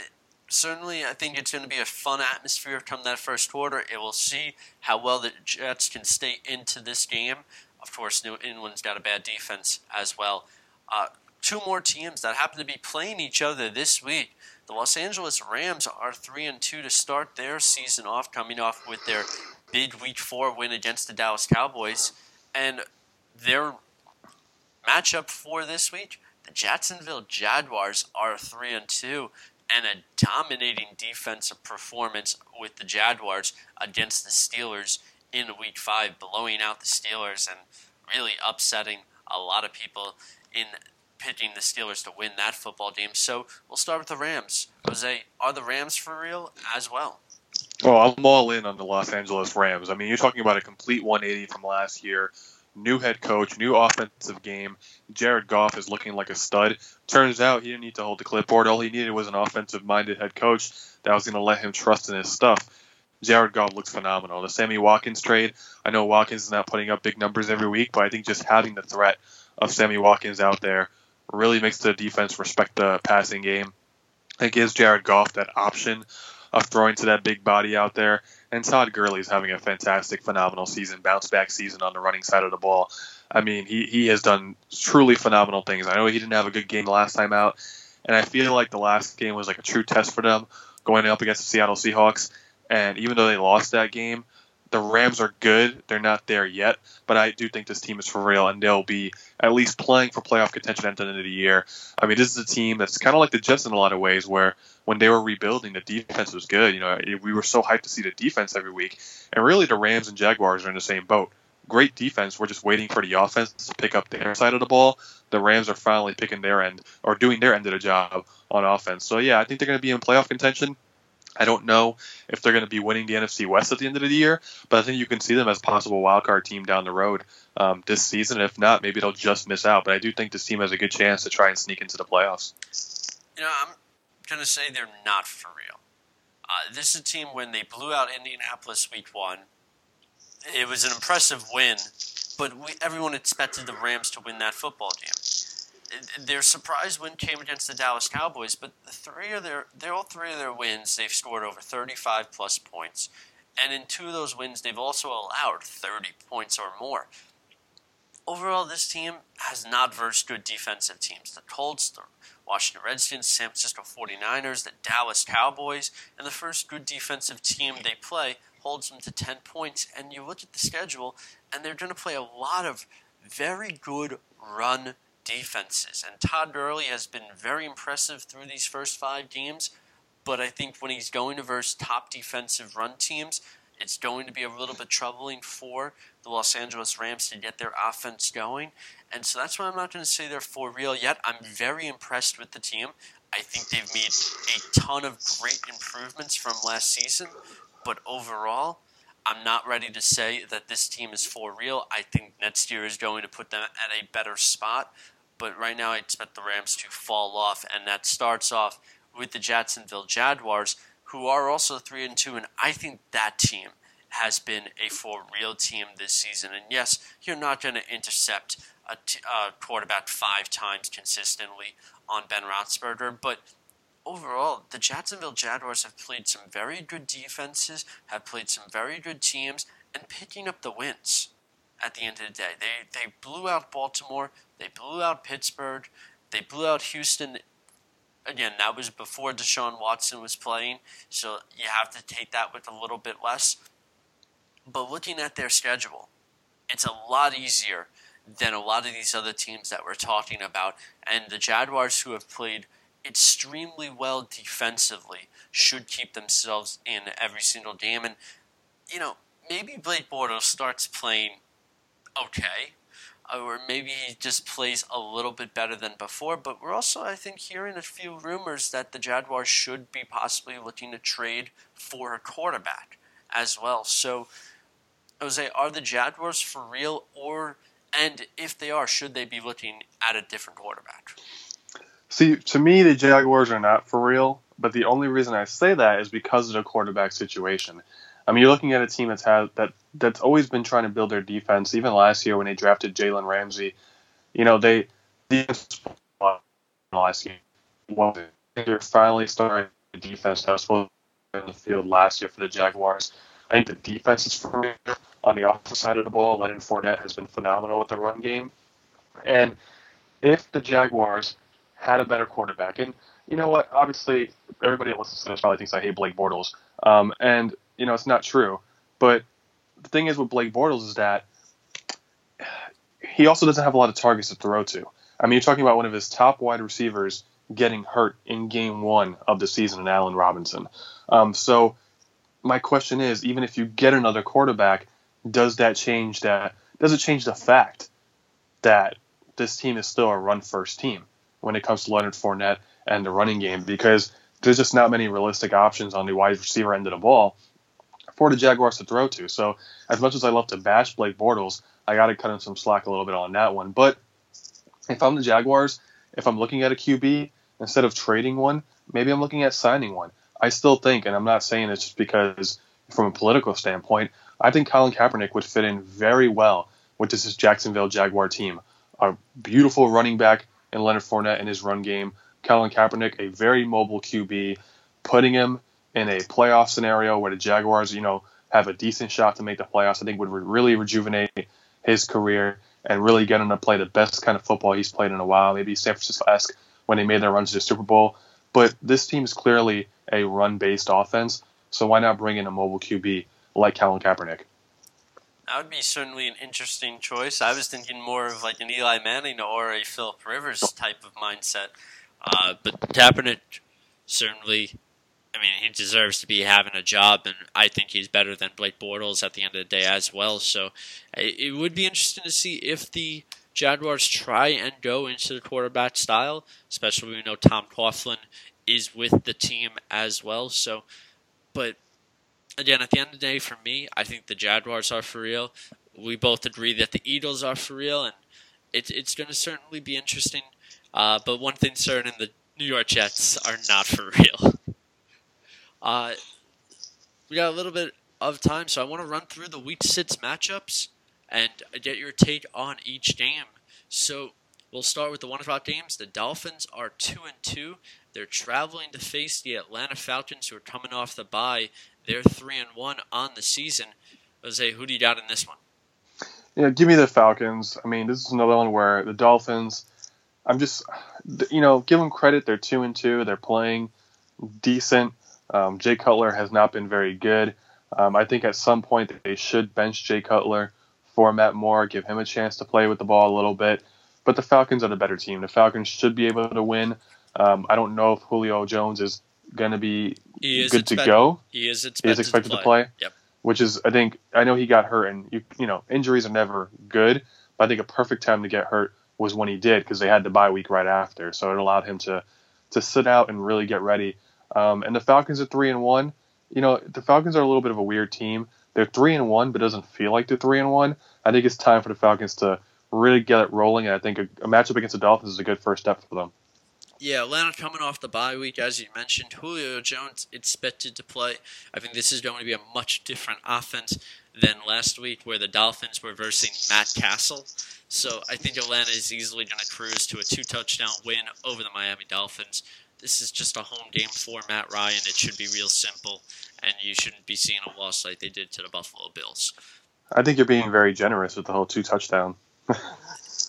[SPEAKER 1] certainly. I think it's going to be a fun atmosphere come that first quarter. It will see how well the Jets can stay into this game. Of course, New England's got a bad defense as well. Uh, two more teams that happen to be playing each other this week. The Los Angeles Rams are three and two to start their season off, coming off with their big Week Four win against the Dallas Cowboys, and their matchup for this week, the Jacksonville Jaguars are three and two, and a dominating defensive performance with the Jaguars against the Steelers in Week Five, blowing out the Steelers and really upsetting a lot of people in picking the Steelers to win that football game. So we'll start with the Rams. Jose, are the Rams for real as well?
[SPEAKER 2] Oh, I'm all in on the Los Angeles Rams. I mean, you're talking about a complete 180 from last year. New head coach, new offensive game. Jared Goff is looking like a stud. Turns out he didn't need to hold the clipboard. All he needed was an offensive minded head coach that was going to let him trust in his stuff. Jared Goff looks phenomenal. The Sammy Watkins trade, I know Watkins is not putting up big numbers every week, but I think just having the threat of Sammy Watkins out there really makes the defense respect the passing game. It gives Jared Goff that option of throwing to that big body out there. And Todd Gurley is having a fantastic, phenomenal season, bounce back season on the running side of the ball. I mean, he, he has done truly phenomenal things. I know he didn't have a good game the last time out, and I feel like the last game was like a true test for them going up against the Seattle Seahawks. And even though they lost that game, the Rams are good. They're not there yet, but I do think this team is for real, and they'll be at least playing for playoff contention at the end of the year. I mean, this is a team that's kind of like the Jets in a lot of ways, where when they were rebuilding, the defense was good. You know, we were so hyped to see the defense every week, and really the Rams and Jaguars are in the same boat. Great defense. We're just waiting for the offense to pick up their side of the ball. The Rams are finally picking their end or doing their end of the job on offense. So yeah, I think they're going to be in playoff contention. I don't know if they're going to be winning the NFC West at the end of the year, but I think you can see them as possible wildcard team down the road um, this season. If not, maybe they'll just miss out. But I do think this team has a good chance to try and sneak into the playoffs.
[SPEAKER 1] You know, I'm going to say they're not for real. Uh, this is a team when they blew out Indianapolis week one. It was an impressive win, but we, everyone expected the Rams to win that football game. Their surprise win came against the Dallas Cowboys, but three of their, their all three of their wins, they've scored over 35 plus points, and in two of those wins, they've also allowed 30 points or more. Overall, this team has not versed good defensive teams. The Colts, the Washington Redskins, San Francisco 49ers, the Dallas Cowboys, and the first good defensive team they play holds them to 10 points. And you look at the schedule, and they're going to play a lot of very good run defenses. And Todd Gurley has been very impressive through these first five games, but I think when he's going to verse top defensive run teams, it's going to be a little bit troubling for the Los Angeles Rams to get their offense going. And so that's why I'm not going to say they're for real yet. I'm very impressed with the team. I think they've made a ton of great improvements from last season, but overall, I'm not ready to say that this team is for real. I think next year is going to put them at a better spot, but right now I expect the Rams to fall off, and that starts off with the Jacksonville Jaguars, who are also three and two, and I think that team has been a for real team this season. And yes, you're not going to intercept a, t- a quarterback five times consistently on Ben Roethlisberger, but overall, the Jacksonville Jaguars have played some very good defenses, have played some very good teams, and picking up the wins at the end of the day. They they blew out Baltimore, they blew out Pittsburgh, they blew out Houston. Again, that was before Deshaun Watson was playing, so you have to take that with a little bit less. But looking at their schedule, it's a lot easier than a lot of these other teams that we're talking about. And the Jaguars, who have played extremely well defensively, should keep themselves in every single game. And, you know, maybe Blake Bortles starts playing okay, uh, or maybe he just plays a little bit better than before. But we're also, I think, hearing a few rumors that the Jaguars should be possibly looking to trade for a quarterback as well. So, Jose, are the Jaguars for real, or and if they are, should they be looking at a different quarterback?
[SPEAKER 2] See, to me, the Jaguars are not for real. But the only reason I say that is because of the quarterback situation. I mean, you're looking at a team that's had that that's always been trying to build their defense. Even last year when they drafted Jalen Ramsey, you know they the last year they're finally starting the defense that was supposed to be in the field last year for the Jaguars. I think the defense is for on the offensive side of the ball. Leonard Fournette has been phenomenal with the run game, and if the Jaguars had a better quarterback. And you know what? Obviously, everybody that listens to this probably thinks I hate Blake Bortles. Um, and you know it's not true. But the thing is with Blake Bortles is that he also doesn't have a lot of targets to throw to. I mean, you're talking about one of his top wide receivers getting hurt in game one of the season in Allen Robinson. Um, so my question is, even if you get another quarterback, does that change that? Does it change the fact that this team is still a run first team? when it comes to Leonard Fournette and the running game because there's just not many realistic options on the wide receiver end of the ball for the Jaguars to throw to. So as much as I love to bash Blake Bortles, I got to cut him some slack a little bit on that one. But if I'm the Jaguars, if I'm looking at a QB instead of trading one, maybe I'm looking at signing one. I still think, and I'm not saying this just because from a political standpoint, I think Colin Kaepernick would fit in very well with this Jacksonville Jaguar team. A beautiful running back and Leonard Fournette in his run game. Colin Kaepernick, a very mobile QB, putting him in a playoff scenario where the Jaguars, you know, have a decent shot to make the playoffs, I think would really rejuvenate his career and really get him to play the best kind of football he's played in a while. Maybe San Francisco-esque when they made their runs to the Super Bowl. But this team is clearly a run-based offense, so why not bring in a mobile QB like Colin Kaepernick?
[SPEAKER 1] That would be certainly an interesting choice. I was thinking more of like an Eli Manning or a Philip Rivers type of mindset. Uh, but Kaepernick certainly, I mean, he deserves to be having a job, and I think he's better than Blake Bortles at the end of the day as well. So it would be interesting to see if the Jaguars try and go into the quarterback style, especially when we know Tom Coughlin is with the team as well. So, but again, at the end of the day, for me, I think the Jaguars are for real. We both agree that the Eagles are for real, and it's it's going to certainly be interesting. Uh, but one thing certain, the New York Jets are not for real. Uh, we got a little bit of time, so I want to run through the Week Six matchups and get your take on each game. So We'll start with the one o'clock games. The Dolphins are two and two. They're traveling to face the Atlanta Falcons, who are coming off the bye. They're three and one on the season. Jose, who do you got in this one?
[SPEAKER 2] Yeah, give me the Falcons. I mean, this is another one where the Dolphins. I'm just, you know, give them credit. They're two and two. They're playing decent. Um, Jay Cutler has not been very good. Um, I think at some point they should bench Jay Cutler for Matt Moore, give him a chance to play with the ball a little bit. But the Falcons are the better team. The Falcons should be able to win. Um, I don't know if Julio Jones is going to be good
[SPEAKER 1] expect-
[SPEAKER 2] to go.
[SPEAKER 1] He is expected,
[SPEAKER 2] He is expected to play.
[SPEAKER 1] Yep.
[SPEAKER 2] Which is, I think, I know he got hurt, and you, you know, injuries are never good. But I think a perfect time to get hurt was when he did, because they had the bye week right after, so it allowed him to to sit out and really get ready. Um, and the Falcons are three and one. You know, the Falcons are a little bit of a weird team. They're three and one, but it doesn't feel like they're three and one. I think it's time for the Falcons to really get it rolling, and I think a, a matchup against the Dolphins is a good first step for them.
[SPEAKER 1] Yeah, Atlanta coming off the bye week, as you mentioned. Julio Jones expected to play. I think this is going to be a much different offense than last week, where the Dolphins were versing Matt Cassel. So I think Atlanta is easily going to cruise to a two touchdown win over the Miami Dolphins. This is just a home game for Matt Ryan. It should be real simple, and you shouldn't be seeing a loss like they did to the Buffalo Bills.
[SPEAKER 2] I think you're being very generous with the whole two touchdown.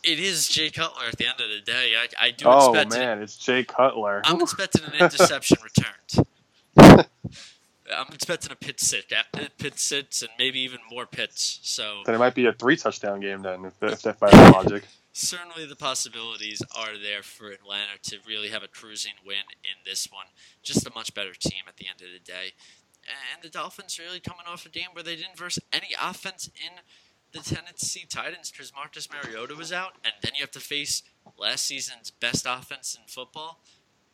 [SPEAKER 1] It is Jay Cutler at the end of the day. I, I do
[SPEAKER 2] Oh
[SPEAKER 1] expect it.
[SPEAKER 2] man, it's Jay Cutler.
[SPEAKER 1] I'm expecting an interception returned. I'm expecting a pick six, pit sits, and maybe even more pits. So
[SPEAKER 2] then it might be a three touchdown game then, if, if that by logic.
[SPEAKER 1] certainly the possibilities are there for Atlanta to really have a cruising win in this one. Just a much better team at the end of the day. And the Dolphins really coming off a game where they didn't verse any offense in the Tennessee Titans because Marcus Mariota was out, and then you have to face last season's best offense in football.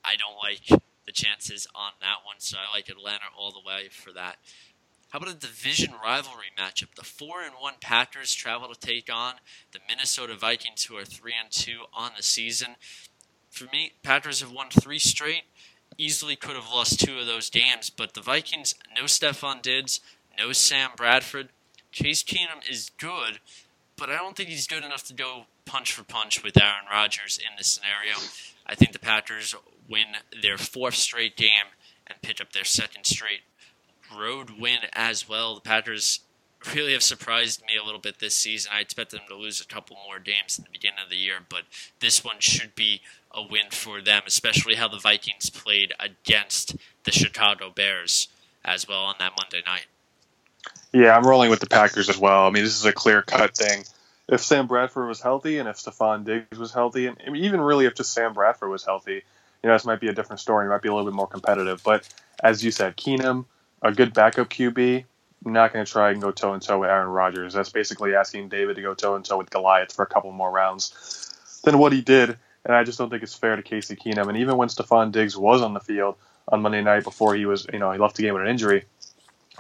[SPEAKER 1] I don't like the chances on that one, so I like Atlanta all the way for that. How about a division rivalry matchup? The four and one Packers travel to take on the Minnesota Vikings, who are three and two on the season. For me, Packers have won three straight. Easily could have lost two of those games, but the Vikings, no Stefon Diggs, no Sam Bradford. Case Keenum is good, but I don't think he's good enough to go punch for punch with Aaron Rodgers in this scenario. I think the Packers win their fourth straight game and pick up their second straight road win as well. The Packers really have surprised me a little bit this season. I expect them to lose a couple more games in the beginning of the year, but this one should be a win for them, especially how the Vikings played against the Chicago Bears as well on that Monday night.
[SPEAKER 2] Yeah, I'm rolling with the Packers as well. I mean, this is a clear cut thing. If Sam Bradford was healthy and if Stefon Diggs was healthy, and even really if just Sam Bradford was healthy, you know, this might be a different story. It might be a little bit more competitive. But as you said, Keenum, a good backup QB, not going to try and go toe and toe with Aaron Rodgers. That's basically asking David to go toe and toe with Goliath for a couple more rounds than what he did. And I just don't think it's fair to Casey Keenum. And even when Stefon Diggs was on the field on Monday night before he was, you know, he left the game with an injury,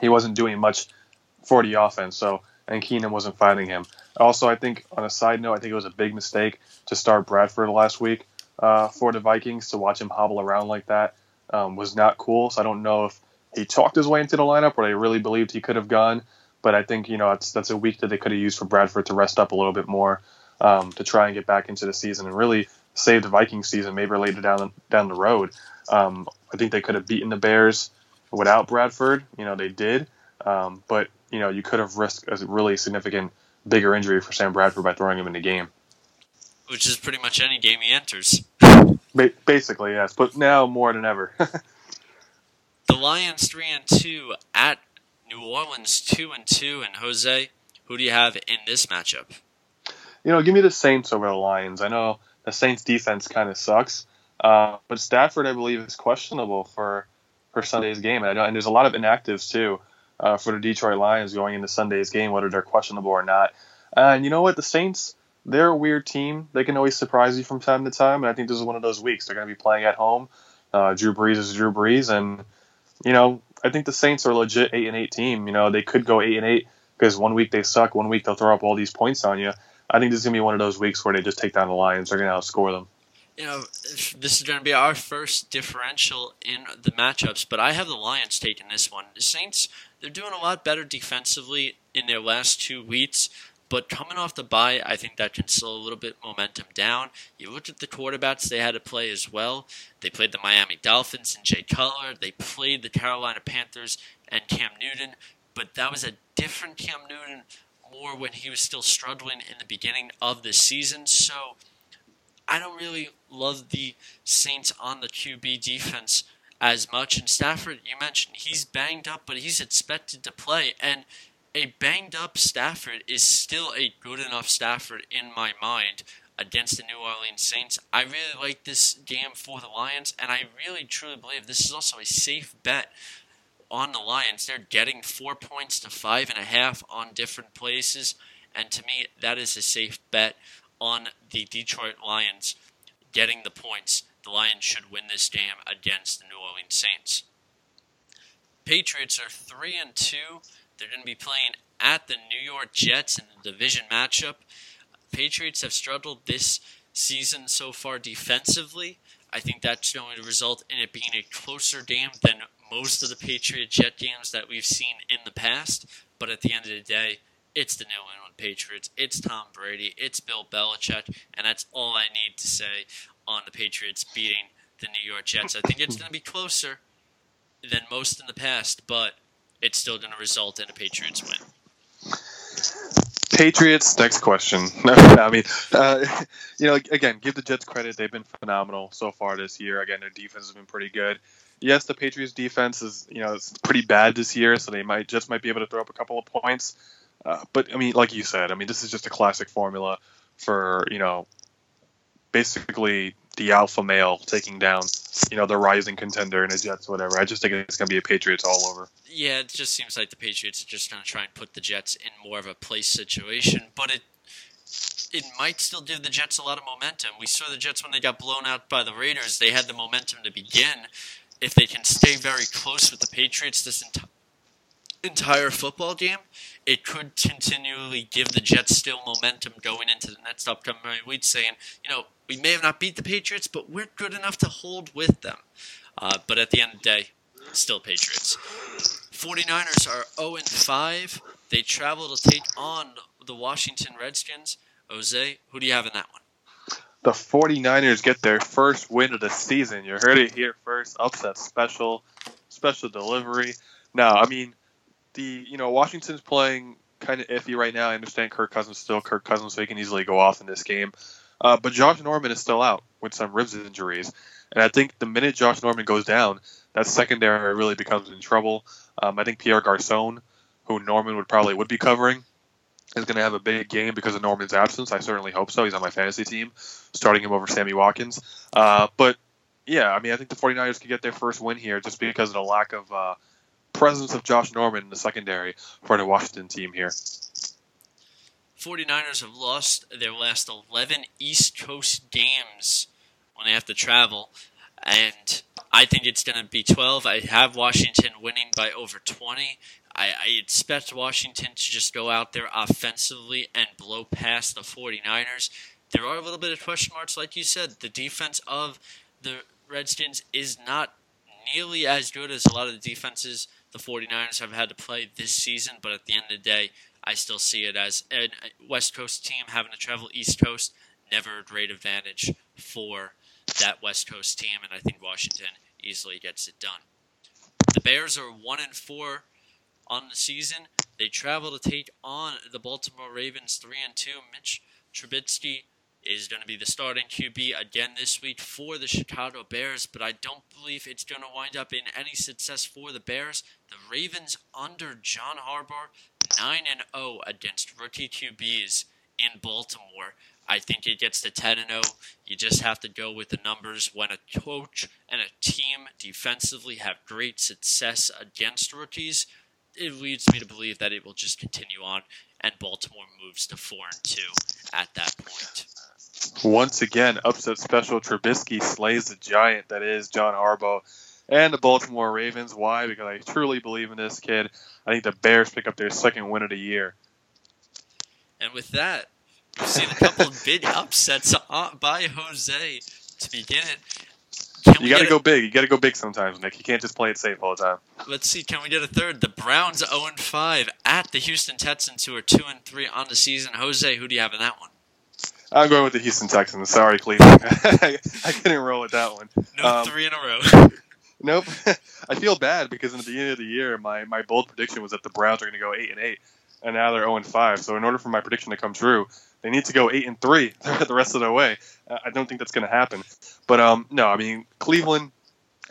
[SPEAKER 2] he wasn't doing much for the offense. So, and Keenum wasn't finding him. Also, I think on a side note, I think it was a big mistake to start Bradford last week uh, for the Vikings to watch him hobble around like that um, was not cool. So I don't know if he talked his way into the lineup or they really believed he could have gone. But I think you know that's a week that they could have used for Bradford to rest up a little bit more um, to try and get back into the season and really save the Vikings season maybe later down down the road. Um, I think they could have beaten the Bears without Bradford. You know they did, um, but you know you could have risked a really significant bigger injury for Sam Bradford by throwing him in the game.
[SPEAKER 1] Which is pretty much any game he enters.
[SPEAKER 2] Ba- basically, yes, but now more than ever.
[SPEAKER 1] the Lions three and two at New Orleans two and two, and Jose, who do you have in this matchup?
[SPEAKER 2] you know, give me the Saints over the Lions. I know the Saints defense kind of sucks, uh, but Stafford, I believe, is questionable for for Sunday's game, and, I know, and there's a lot of inactives too uh, for the Detroit Lions going into Sunday's game, whether they're questionable or not. And you know what, the Saints, they're a weird team. They can always surprise you from time to time, and I think this is one of those weeks. They're going to be playing at home. Uh, Drew Brees is Drew Brees, and you know, I think the Saints are legit eight and eight team. You know, they could go eight and eight because one week they suck, one week they'll throw up all these points on you. I think this is gonna be one of those weeks where they just take down the Lions. They're gonna outscore them.
[SPEAKER 1] You know, this is going to be our first differential in the matchups, but I have the Lions taking this one. The Saints, they're doing a lot better defensively in their last two weeks, But coming off the bye, I think that can slow a little bit momentum down. You look at the quarterbacks they had to play as well. They played the Miami Dolphins and Jay Cutler. They played the Carolina Panthers and Cam Newton. But that was a different Cam Newton more when he was still struggling in the beginning of the season. So I don't really love the Saints on the QB defense as much. And Stafford, you mentioned he's banged up, but he's expected to play. And a banged up Stafford is still a good enough Stafford in my mind against the New Orleans Saints. I really like this game for the Lions, and I really truly believe this is also a safe bet on the Lions. They're getting four points to five and a half on different places, and to me, that is a safe bet on the Detroit Lions getting the points. The Lions should win this game against the New Orleans Saints. Patriots are three and two. They're going to be playing at the New York Jets in the division matchup. Patriots have struggled this season so far defensively. I think that's going to result in it being a closer game than most of the Patriot Jet games that we've seen in the past. But at the end of the day, it's the New England Patriots. It's Tom Brady. It's Bill Belichick. And that's all I need to say on the Patriots beating the New York Jets. I think it's going to be closer than most in the past, but it's still going to result in a Patriots win.
[SPEAKER 2] Patriots. Next question. I mean, uh, you know, again, give the Jets credit. They've been phenomenal so far this year. Again, their defense has been pretty good. Yes, the Patriots defense is you know it's pretty bad this year, so they might just might be able to throw up a couple of points. Uh, but I mean, like you said, I mean, this is just a classic formula for you know, basically the alpha male taking down you know the rising contender in the Jets, whatever. I just think it's going to be a Patriots all over.
[SPEAKER 1] Yeah, it just seems like the Patriots are just going to try and put the Jets in more of a place situation, but it it might still give the Jets a lot of momentum. We saw the Jets when they got blown out by the Raiders; they had the momentum to begin. If they can stay very close with the Patriots this enti- entire football game, it could continually give the Jets still momentum going into the next upcoming week, saying, you know, we may have not beat the Patriots, but we're good enough to hold with them. Uh, but at the end of the day, still Patriots. 49ers are 0 5. They travel to take on the Washington Redskins. Jose, who do you have in that one?
[SPEAKER 2] The 49ers get their first win of the season. You heard it here first. Upset special, special delivery. Now, I mean, the you know Washington's playing kind of iffy right now. I understand Kirk Cousins still Kirk Cousins, so he can easily go off in this game. Uh, but Josh Norman is still out with some ribs injuries, and I think the minute Josh Norman goes down, that secondary really becomes in trouble. Um, I think Pierre Garcon, who Norman would probably would be covering, is going to have a big game because of Norman's absence. I certainly hope so. He's on my fantasy team, starting him over Sammy Watkins. Uh, but yeah, I mean, I think the 49ers could get their first win here just because of the lack of uh, presence of Josh Norman in the secondary for the Washington team here.
[SPEAKER 1] 49ers have lost their last 11 East Coast games when they have to travel. And I think it's going to be 12. I have Washington winning by over 20. I, I, expect Washington to just go out there offensively and blow past the 49ers. There are a little bit of question marks, like you said. The defense of the Redskins is not nearly as good as a lot of the defenses the 49ers have had to play this season, but at the end of the day, I still see it as a West Coast team having to travel East Coast. Never a great advantage for that West Coast team, and I think Washington easily gets it done. The Bears are one and four on the season. They travel to take on the Baltimore Ravens three and two. Mitch Trubisky is going to be the starting QB again this week for the Chicago Bears, but I don't believe it's going to wind up in any success for the Bears. The Ravens under John Harbaugh 9 and 0 against rookie QBs in Baltimore. I think it gets to 10 and 0. You just have to go with the numbers. When a coach and a team defensively have great success against rookies, it leads me to believe that it will just continue on and Baltimore moves to 4 and 2 at that point.
[SPEAKER 2] Once again, upset special Trubisky slays the giant that is John Harbaugh and the Baltimore Ravens. Why? Because I truly believe in this kid. I think the Bears pick up their second win of the year.
[SPEAKER 1] And with that, we've seen a couple of big upsets uh, by Jose to begin it. Can
[SPEAKER 2] You got to go big. You got to go big sometimes, Nick. You can't just play it safe all the time.
[SPEAKER 1] Let's see. Can we get a third? The Browns 0 and 5 at the Houston Texans, who are 2 and 3 on the season. Jose, who do you have in that one?
[SPEAKER 2] I'm going with the Houston Texans. Sorry, Cleveland. I couldn't roll with that one.
[SPEAKER 1] No
[SPEAKER 2] Um,
[SPEAKER 1] three in a row.
[SPEAKER 2] Nope. I feel bad because in the beginning of the year, my, my bold prediction was that the Browns are going to go eight and eight, and now they're zero and five. So in order for my prediction to come true, they need to go eight and three the rest of the way. I don't think that's going to happen. But um, no, I mean Cleveland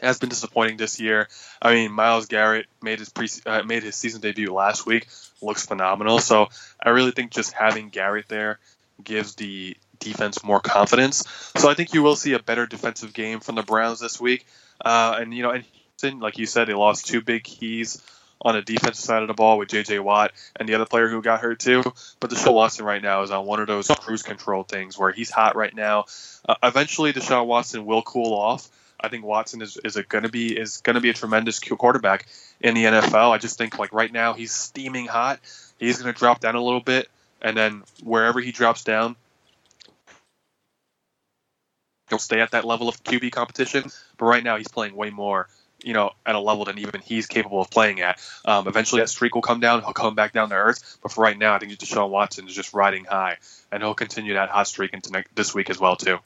[SPEAKER 2] has been disappointing this year. I mean Myles Garrett made his pre uh, made his season debut last week, looks phenomenal. So I really think just having Garrett there gives the defense more confidence. So I think you will see a better defensive game from the Browns this week. Uh, and you know, and Houston, like you said, they lost two big keys on the defensive side of the ball with J.J. Watt and the other player who got hurt too. But Deshaun Watson right now is on one of those cruise control things where he's hot right now. Uh, eventually, Deshaun Watson will cool off. I think Watson is is going to be is going to be a tremendous quarterback in the NFL. I just think like right now he's steaming hot. He's going to drop down a little bit, and then wherever he drops down, he'll stay at that level of QB competition. But right now, he's playing way more, you know, at a level than even he's capable of playing at. Um, eventually, that streak will come down. He'll come back down to earth. But for right now, I think Deshaun Watson is just riding high, and he'll continue that hot streak into next, this week as well too.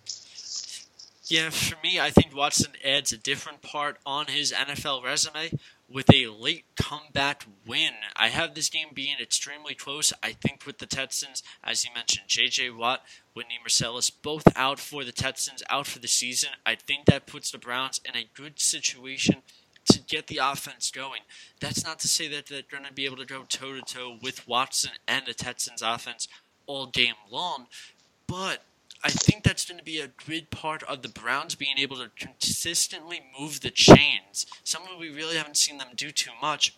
[SPEAKER 1] Yeah, for me, I think Watson adds a different part on his NFL resume with a late comeback win. I have this game being extremely close. I think with the Texans, as you mentioned, J.J. Watt, Whitney Mercilus, both out for the Texans, out for the season. I think that puts the Browns in a good situation to get the offense going. That's not to say that they're going to be able to go toe to toe with Watson and the Texans offense all game long, but I think that's going to be a good part of the Browns being able to consistently move the chains. Something we really haven't seen them do too much.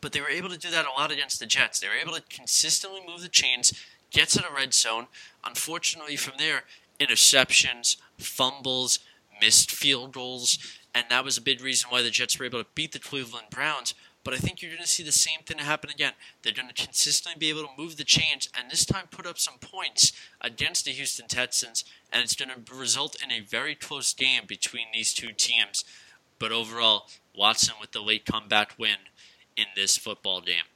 [SPEAKER 1] But they were able to do that a lot against the Jets. They were able to consistently move the chains, get to the red zone. Unfortunately, from there, interceptions, fumbles, missed field goals, and that was a big reason why the Jets were able to beat the Cleveland Browns. But I think you're going to see the same thing happen again. They're going to consistently be able to move the chains and this time put up some points against the Houston Texans, and it's going to result in a very close game between these two teams. But overall, Watson with the late comeback win in this football game.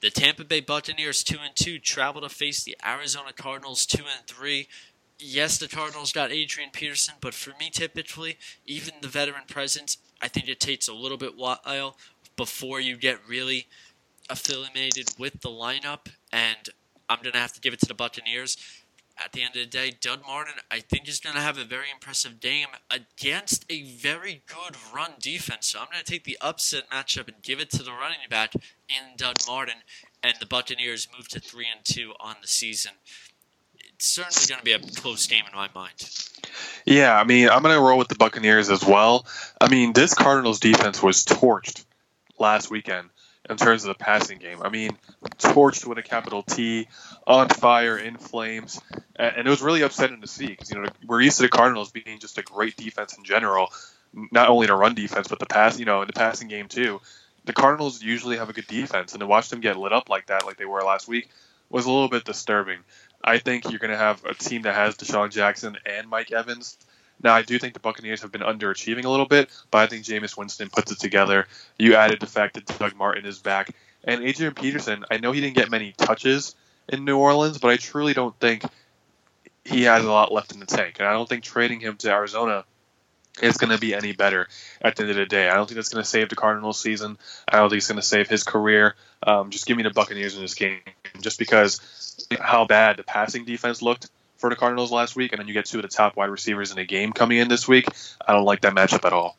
[SPEAKER 1] The Tampa Bay Buccaneers 2 and 2 travel to face the Arizona Cardinals 2 and 3. Yes, the Cardinals got Adrian Peterson, but for me typically, even the veteran presence, I think it takes a little bit while before you get really affiliated with the lineup, and I'm going to have to give it to the Buccaneers. At the end of the day, Doug Martin, I think, is going to have a very impressive game against a very good run defense. So I'm going to take the upset matchup and give it to the running back in Doug Martin, and the Buccaneers move to three and two on the season. It's certainly going to be a close game in my mind.
[SPEAKER 2] Yeah, I mean, I'm going to roll with the Buccaneers as well. I mean, this Cardinals defense was torched last weekend in terms of the passing game. I mean, torched with a capital T, on fire, in flames, and it was really upsetting to see because you know we're used to the Cardinals being just a great defense in general, not only the run defense but the pass, you know, in the passing game too. The Cardinals usually have a good defense, and to watch them get lit up like that, like they were last week, was a little bit disturbing. I think you're going to have a team that has DeSean Jackson and Mike Evans. Now, I do think the Buccaneers have been underachieving a little bit, but I think Jameis Winston puts it together. You added the fact that Doug Martin is back. And Adrian Peterson, I know he didn't get many touches in New Orleans, but I truly don't think he has a lot left in the tank. And I don't think trading him to Arizona is going to be any better at the end of the day. I don't think that's going to save the Cardinals season. I don't think it's going to save his career. Um, just give me the Buccaneers in this game, just because how bad the passing defense looked for the Cardinals last week, and then you get two of the top wide receivers in a game coming in this week. I don't like that matchup at all.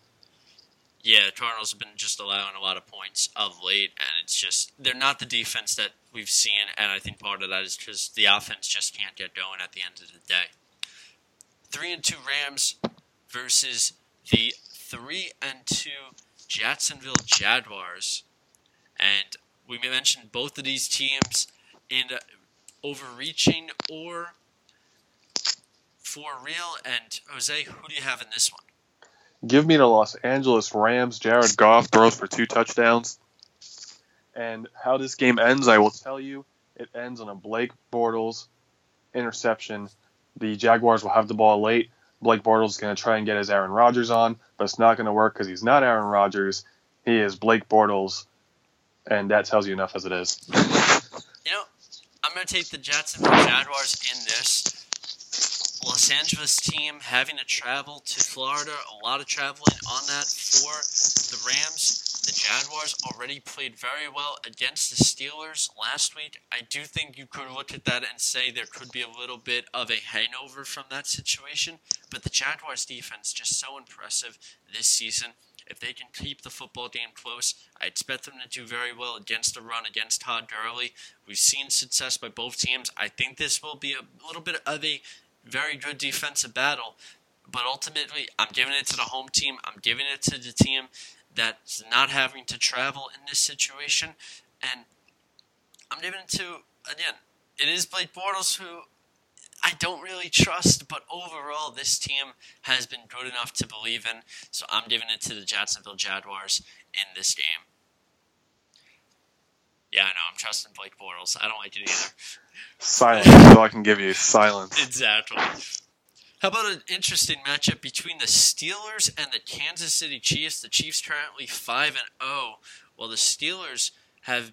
[SPEAKER 1] Yeah, the Cardinals have been just allowing a lot of points of late, and it's just they're not the defense that we've seen, and I think part of that is because the offense just can't get going at the end of the day. Three and two Rams versus the three and two Jacksonville Jaguars, and we mentioned both of these teams in overreaching or for real. And Jose, who do you have in this one?
[SPEAKER 2] Give me the Los Angeles Rams. Jared Goff throws for two touchdowns. And how this game ends, I will tell you. It ends on a Blake Bortles interception. The Jaguars will have the ball late. Blake Bortles is going to try and get his Aaron Rodgers on, but it's not going to work because he's not Aaron Rodgers. He is Blake Bortles, and that tells you enough as it is.
[SPEAKER 1] You know, I'm going to take the Jets and the Jaguars in this. Los Angeles team having to travel to Florida, a lot of traveling on that for the Rams. The Jaguars already played very well against the Steelers last week. I do think you could look at that and say there could be a little bit of a hangover from that situation, but the Jaguars defense just so impressive this season. If they can keep the football game close, I expect them to do very well against the run against Todd Gurley. We've seen success by both teams. I think this will be a little bit of a very good defensive battle, but ultimately, I'm giving it to the home team. I'm giving it to the team that's not having to travel in this situation, and I'm giving it to again. It is Blake Bortles who I don't really trust, but overall, this team has been good enough to believe in. So I'm giving it to the Jacksonville Jaguars in this game. Yeah, I know. I'm trusting Blake Bortles. I don't like it either.
[SPEAKER 2] Silence. All I can give you. Silence.
[SPEAKER 1] Exactly. How about an interesting matchup between the Steelers and the Kansas City Chiefs? The Chiefs currently five and zero, oh, while the Steelers have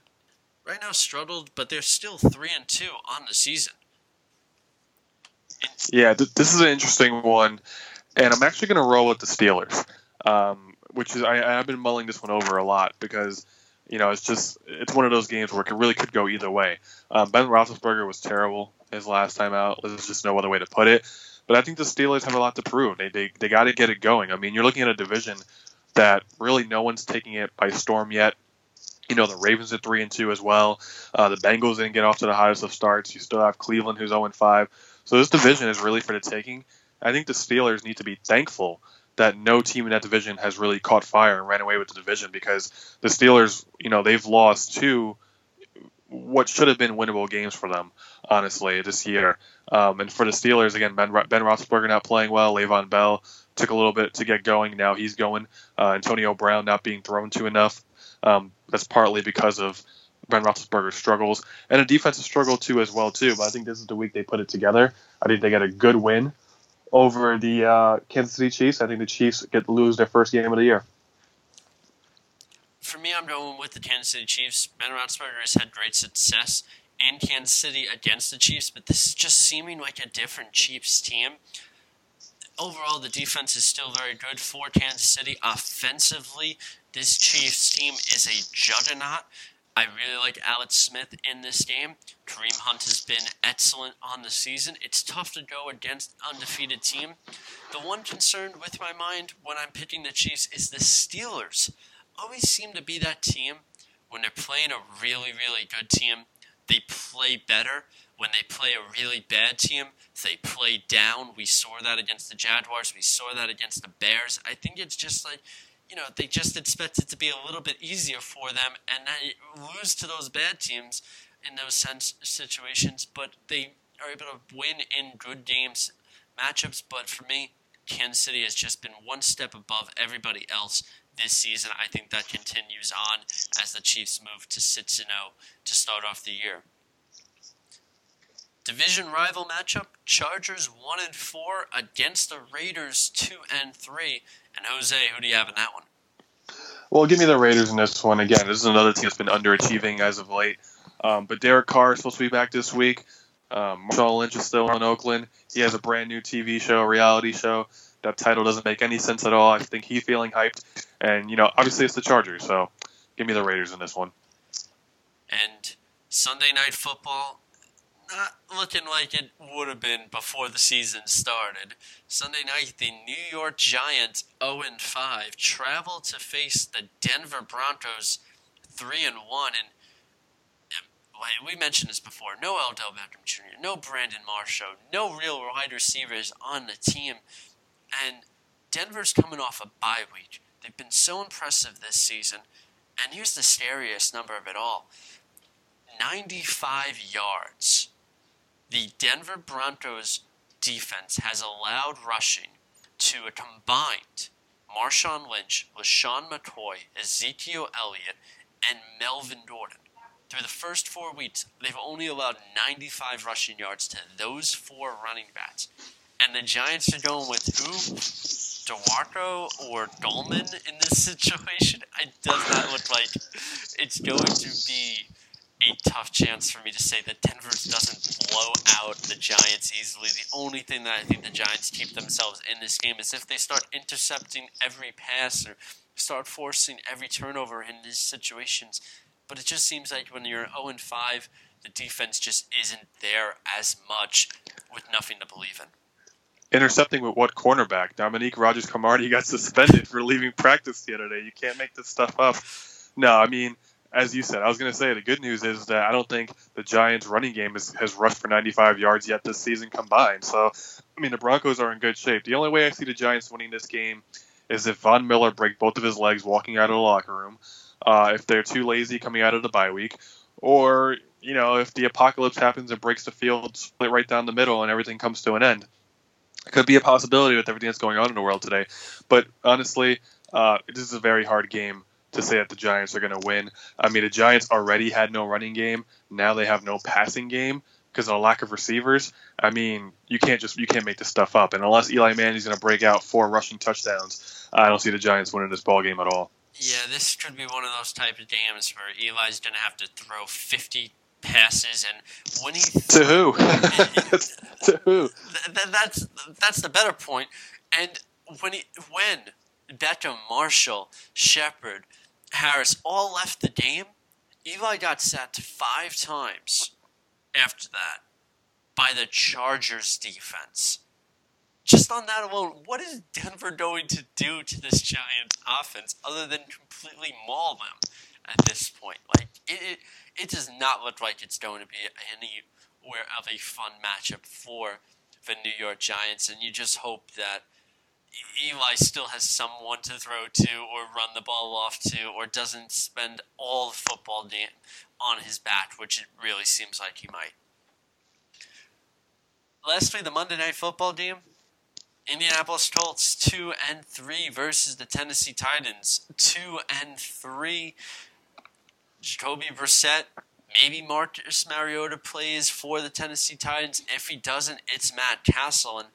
[SPEAKER 1] right now struggled, but they're still three and two on the season.
[SPEAKER 2] Yeah, th- this is an interesting one, and I'm actually going to roll with the Steelers, um, which is I, I've been mulling this one over a lot because you know it's just it's one of those games where it really could go either way. Um, ben Roethlisberger was terrible his last time out. There's just no other way to put it. But I think the Steelers have a lot to prove. They they, they got to get it going. I mean, you're looking at a division that really no one's taking it by storm yet. You know, the Ravens are three and two as well. Uh, the Bengals didn't get off to the hottest of starts. You still have Cleveland, who's zero and five. So this division is really for the taking. I think the Steelers need to be thankful that no team in that division has really caught fire and ran away with the division because the Steelers, you know, they've lost two what should have been winnable games for them, honestly, this year. Um, and for the Steelers, again, Ben, ben Roethlisberger not playing well. Le'Veon Bell took a little bit to get going. Now he's going. Uh, Antonio Brown not being thrown to enough. Um, that's partly because of Ben Roethlisberger's struggles, and a defensive struggle too as well too. But I think this is the week they put it together. I think they get a good win over the uh, Kansas City Chiefs. I think the Chiefs get to lose their first game of the year.
[SPEAKER 1] For me, I'm going with the Kansas City Chiefs. Ben Roethlisberger has had great success in Kansas City against the Chiefs, but this is just seeming like a different Chiefs team. Overall, the defense is still very good for Kansas City. Offensively, this Chiefs team is a juggernaut. I really like Alex Smith in this game. Kareem Hunt has been excellent on the season. It's tough to go against undefeated team. The one concern with my mind when I'm picking the Chiefs is the Steelers. Always seem to be that team when they're playing a really, really good team. They play better. When they play a really bad team, they play down. We saw that against the Jaguars. We saw that against the Bears. I think it's just like you know, they just expect it to be a little bit easier for them and lose to those bad teams in those sense situations, but they are able to win in good games, matchups. But for me, Kansas City has just been one step above everybody else this season. I think that continues on as the Chiefs move to 6 0 to start off the year. Division rival matchup: Chargers one and four against the Raiders two and three. And Jose, who do you have in that one?
[SPEAKER 2] Well, give me the Raiders in this one. Again, this is another team that's been underachieving as of late. Um, but Derek Carr is supposed to be back this week. Um, Marshawn Lynch is still in Oakland. He has a brand new TV show, reality show. That title doesn't make any sense at all. I think he's feeling hyped. And, you know, obviously it's the Chargers, so give me the Raiders in this one.
[SPEAKER 1] And Sunday Night Football, not looking like it would have been before the season started. Sunday night, the New York Giants, 0 5, travel to face the Denver Broncos, 3 and 1. And we mentioned this before no Odell Beckham Jr., no Brandon Marshall, no real wide receivers on the team. And Denver's coming off a bye week. They've been so impressive this season. And here's the scariest number of it all 95 yards the Denver Broncos defense has allowed rushing to a combined Marshawn Lynch, LeSean McCoy, Ezekiel Elliott, and Melvin Gordon. Through the first four weeks, they've only allowed 95 rushing yards to those four running backs. and the Giants are going with who? Darkwa or Gallman in this situation? It does not look like it's going to be a tough chance for me to say that Denver doesn't blow out the Giants easily. The only thing that I think the Giants keep themselves in this game is if they start intercepting every pass or start forcing every turnover in these situations. But it just seems like when you're 0 5, the defense just isn't there as much with nothing to believe in.
[SPEAKER 2] Intercepting with what cornerback? Dominique Rodgers Cromartie got suspended for leaving practice the other day. You can't make this stuff up. No, I mean, as you said, I was going to say the good news is that I don't think the Giants' running game is, has rushed for 95 yards yet this season combined. So, I mean, the Broncos are in good shape. The only way I see the Giants winning this game is if Von Miller break both of his legs walking out of the locker room, uh, if they're too lazy coming out of the bye week, or you know if the apocalypse happens and breaks the field split right down the middle and everything comes to an end. It could be a possibility with everything that's going on in the world today. But honestly, uh, this is a very hard game to say that the Giants are going to win. I mean, the Giants already had no running game. Now they have no passing game because of a lack of receivers. I mean, you can't just you can't make this stuff up. And unless Eli Manning's going to break out four rushing touchdowns, I don't see the Giants winning this ball game at all.
[SPEAKER 1] Yeah, this could be one of those type of games where Eli's going to have to throw 50 passes, and when he
[SPEAKER 2] to who to who
[SPEAKER 1] th- that's that's the better point. And when he when Beckham, Marshall, Shepard, Harris all left the game, Eli got sacked five times after that by the Chargers defense. Just on that alone, what is Denver going to do to this Giants offense other than completely maul them at this point? Like it, it, it does not look like it's going to be anywhere of a fun matchup for the New York Giants, and you just hope that Eli still has someone to throw to or run the ball off to or doesn't spend all the football game on his back, which it really seems like he might. Lastly, the Monday Night Football game. Indianapolis Colts 2 and 3 versus the Tennessee Titans 2 and 3. Jacoby Brissett, maybe Marcus Mariota plays for the Tennessee Titans. If he doesn't, it's Matt Cassel. And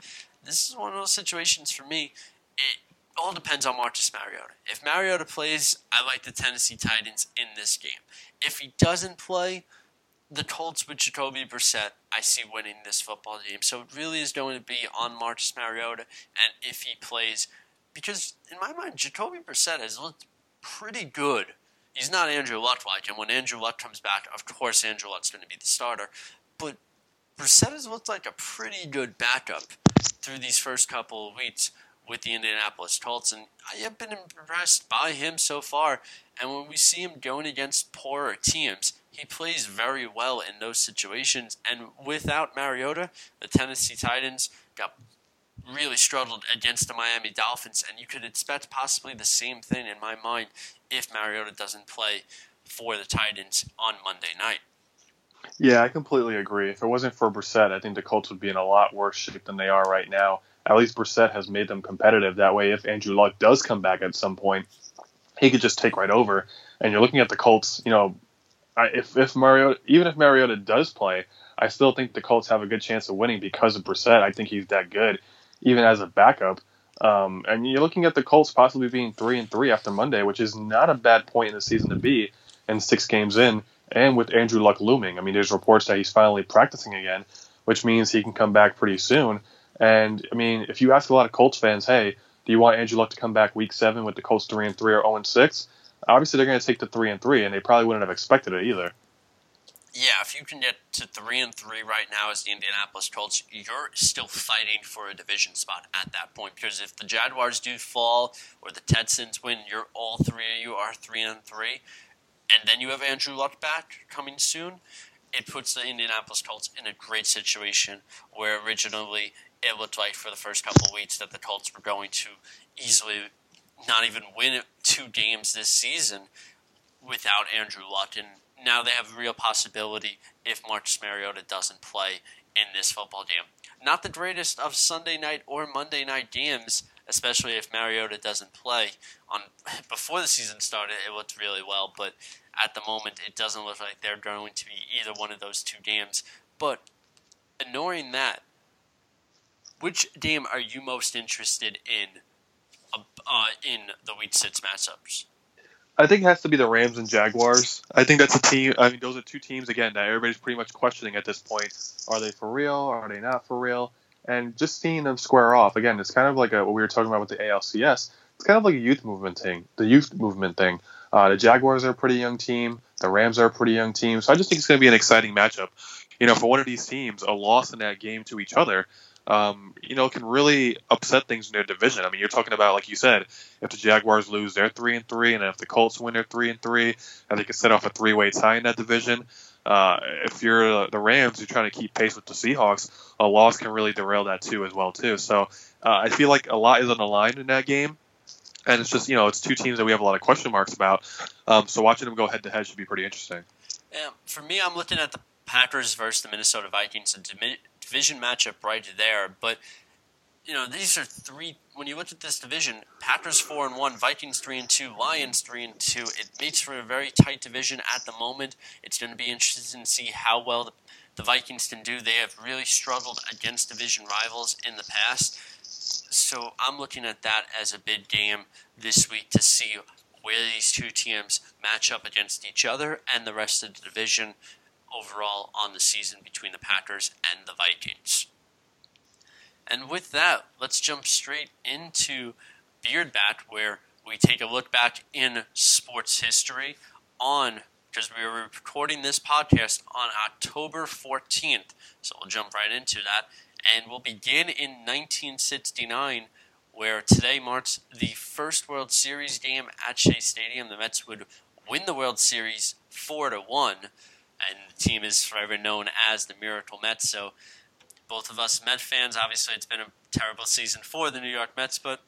[SPEAKER 1] this is one of those situations for me. It all depends on Marcus Mariota. If Mariota plays, I like the Tennessee Titans in this game. If he doesn't play, the Colts with Jacoby Brissett, I see winning this football game. So it really is going to be on Marcus Mariota and if he plays, because in my mind, Jacoby Brissett has looked pretty good. He's not Andrew Luck like, and when Andrew Luck comes back, of course Andrew Luck's going to be the starter. But Brissett has looked like a pretty good backup through these first couple of weeks with the Indianapolis Colts, and I have been impressed by him so far. And when we see him going against poorer teams, he plays very well in those situations. And without Mariota, the Tennessee Titans got really struggled against the Miami Dolphins, and you could expect possibly the same thing in my mind if Mariota doesn't play for the Titans on Monday night.
[SPEAKER 2] Yeah, I completely agree. If it wasn't for Brissett, I think the Colts would be in a lot worse shape than they are right now. At least Brissett has made them competitive. That way, if Andrew Luck does come back at some point, he could just take right over. And you're looking at the Colts. You know, if if Mariota, even if Mariota does play, I still think the Colts have a good chance of winning because of Brissett. I think he's that good, even as a backup. Um, and you're looking at the Colts possibly being three and three after Monday, which is not a bad point in the season to be. And six games in, and with Andrew Luck looming. I mean, there's reports that he's finally practicing again, which means he can come back pretty soon. And I mean, if you ask a lot of Colts fans, hey, do you want Andrew Luck to come back week seven with the Colts three and three or zero and six? Obviously, they're going to take the three and three, and they probably wouldn't have expected it either.
[SPEAKER 1] Yeah, if you can get to three and three right now as the Indianapolis Colts, you're still fighting for a division spot at that point. Because if the Jaguars do fall or the Texans win, you're all three of you are three and three and then you have Andrew Luck back coming soon, it puts the Indianapolis Colts in a great situation where originally it looked like for the first couple of weeks that the Colts were going to easily not even win two games this season without Andrew Luck. And now they have a real possibility if Marcus Mariota doesn't play in this football game. Not the greatest of Sunday night or Monday night games, especially if Mariota doesn't play. On before the season started, it looked really well, but at the moment, it doesn't look like they're going to be either one of those two games. But ignoring that, which game are you most interested in uh, in the Week 6 matchups?
[SPEAKER 2] I think it has to be the Rams and Jaguars. I think that's a team. I mean, those are two teams again that everybody's pretty much questioning at this point. Are they for real? Are they not for real? And just seeing them square off again, it's kind of like a, what we were talking about with the ALCS. It's kind of like a youth movement thing. The youth movement thing. Uh, the Jaguars are a pretty young team. The Rams are a pretty young team. So I just think it's going to be an exciting matchup. You know, for one of these teams, a loss in that game to each other um, you know, can really upset things in their division. I mean, you're talking about, like you said, if the Jaguars lose, they're three and three, and if the Colts win, they're three and three, and they can set off a three-way tie in that division. Uh, if you're the Rams, you're trying to keep pace with the Seahawks. A loss can really derail that too, as well too. So uh, I feel like a lot is on the line in that game, and it's just you know it's two teams that we have a lot of question marks about. Um, so watching them go head to head should be pretty interesting.
[SPEAKER 1] Yeah, for me, I'm looking at the Packers versus the Minnesota Vikings, a division matchup right there. But you know, these are three. When you look at this division, Packers four and one, Vikings three and two, Lions three and two. It makes for a very tight division at the moment. It's going to be interesting to see how well the, the Vikings can do. They have really struggled against division rivals in the past. So I'm looking at that as a big game this week to see where these two teams match up against each other and the rest of the division overall on the season between the Packers and the Vikings. And with that, let's jump straight into Beard Bat, where we take a look back in sports history on because we are recording this podcast on October 14th. So we'll jump right into that. And we'll begin in 1969, where today marks the first World Series game at Shea Stadium. The Mets would win the World Series 4 to 1 and the team is forever known as the Miracle Mets. So both of us Met fans, obviously it's been a terrible season for the New York Mets, but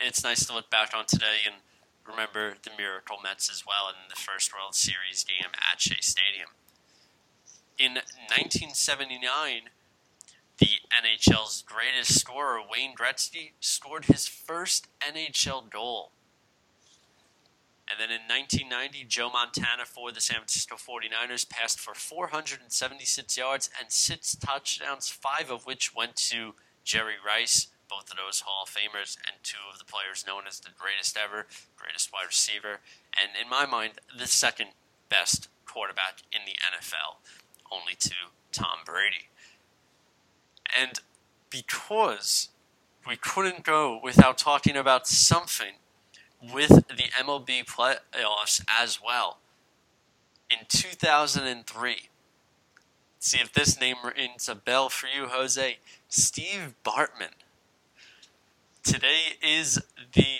[SPEAKER 1] it's nice to look back on today and remember the Miracle Mets as well in the first World Series game at Shea Stadium. In 1979, the NHL's greatest scorer, Wayne Gretzky, scored his first NHL goal and then in 1990, Joe Montana for the San Francisco 49ers passed for 476 yards and six touchdowns, five of which went to Jerry Rice, both of those Hall of Famers, and two of the players known as the greatest ever, greatest wide receiver, and in my mind, the second best quarterback in the NFL, only to Tom Brady. And because we couldn't go without talking about something with the MLB playoffs as well. In 2003, see if this name rings a bell for you, Jose. Steve Bartman. Today is the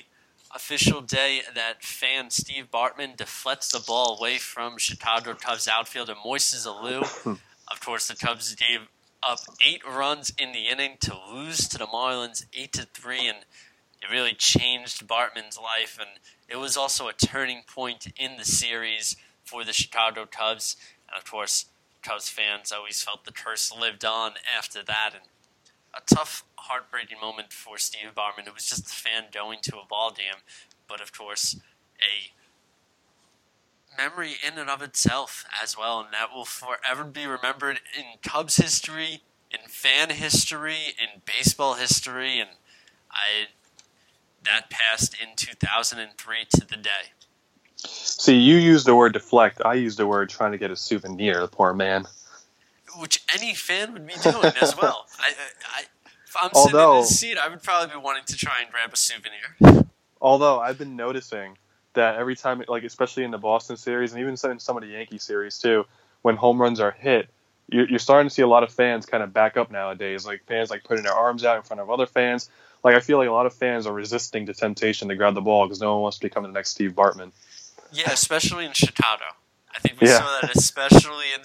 [SPEAKER 1] official day that fan Steve Bartman deflects the ball away from Chicago Cubs outfielder Moises Alou. of course, the Cubs gave up eight runs in the inning to lose to the Marlins eight to three, and it really changed Bartman's life, and it was also a turning point in the series for the Chicago Cubs. And of course, Cubs fans always felt the curse lived on after that, and a tough, heartbreaking moment for Steve Bartman. It was just a fan going to a ball game, but of course, a memory in and of itself as well, and that will forever be remembered in Cubs history, in fan history, in baseball history, and I that passed in 2003 to the day.
[SPEAKER 2] See, you use the word deflect. I use the word trying to get a souvenir. The poor man.
[SPEAKER 1] Which any fan would be doing as well. I, I, if I'm sitting in his seat, I would probably be wanting to try and grab a souvenir.
[SPEAKER 2] Although I've been noticing that every time, like especially in the Boston series and even in some of the Yankee series too, when home runs are hit, you're starting to see a lot of fans kind of back up nowadays. Like fans like putting their arms out in front of other fans like I feel like a lot of fans are resisting the temptation to grab the ball because no one wants to become the next Steve Bartman.
[SPEAKER 1] Yeah, especially in Chicago. I think we yeah. saw that especially in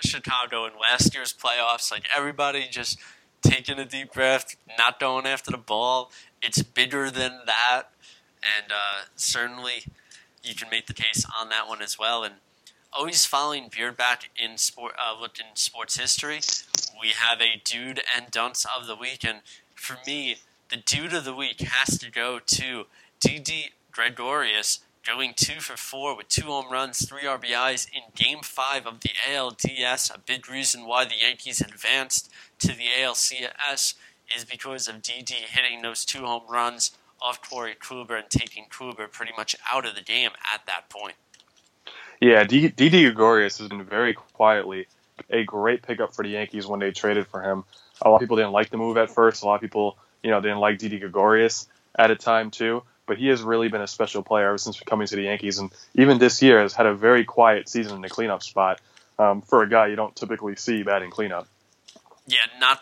[SPEAKER 1] Chicago in last year's playoffs. Like everybody just taking a deep breath, not going after the ball. It's bigger than that, and uh, certainly you can make the case on that one as well. And always following Beard back in sport, uh, in sports history. We have a dude and dunce of the week, and for me, the dude of the week has to go to Didi Gregorius, going two for four with two home runs, three RBIs in Game Five of the ALDS. A big reason why the Yankees advanced to the ALCS is because of Didi hitting those two home runs off Corey Kluber and taking Kluber pretty much out of the game at that point.
[SPEAKER 2] Yeah, Didi Gregorius has been very quietly a great pickup for the Yankees when they traded for him. A lot of people didn't like the move at first. A lot of people, you know, didn't like Didi Gregorius at a time too. But he has really been a special player ever since coming to the Yankees, and even this year has had a very quiet season in the cleanup spot um, for a guy you don't typically see batting cleanup.
[SPEAKER 1] Yeah, not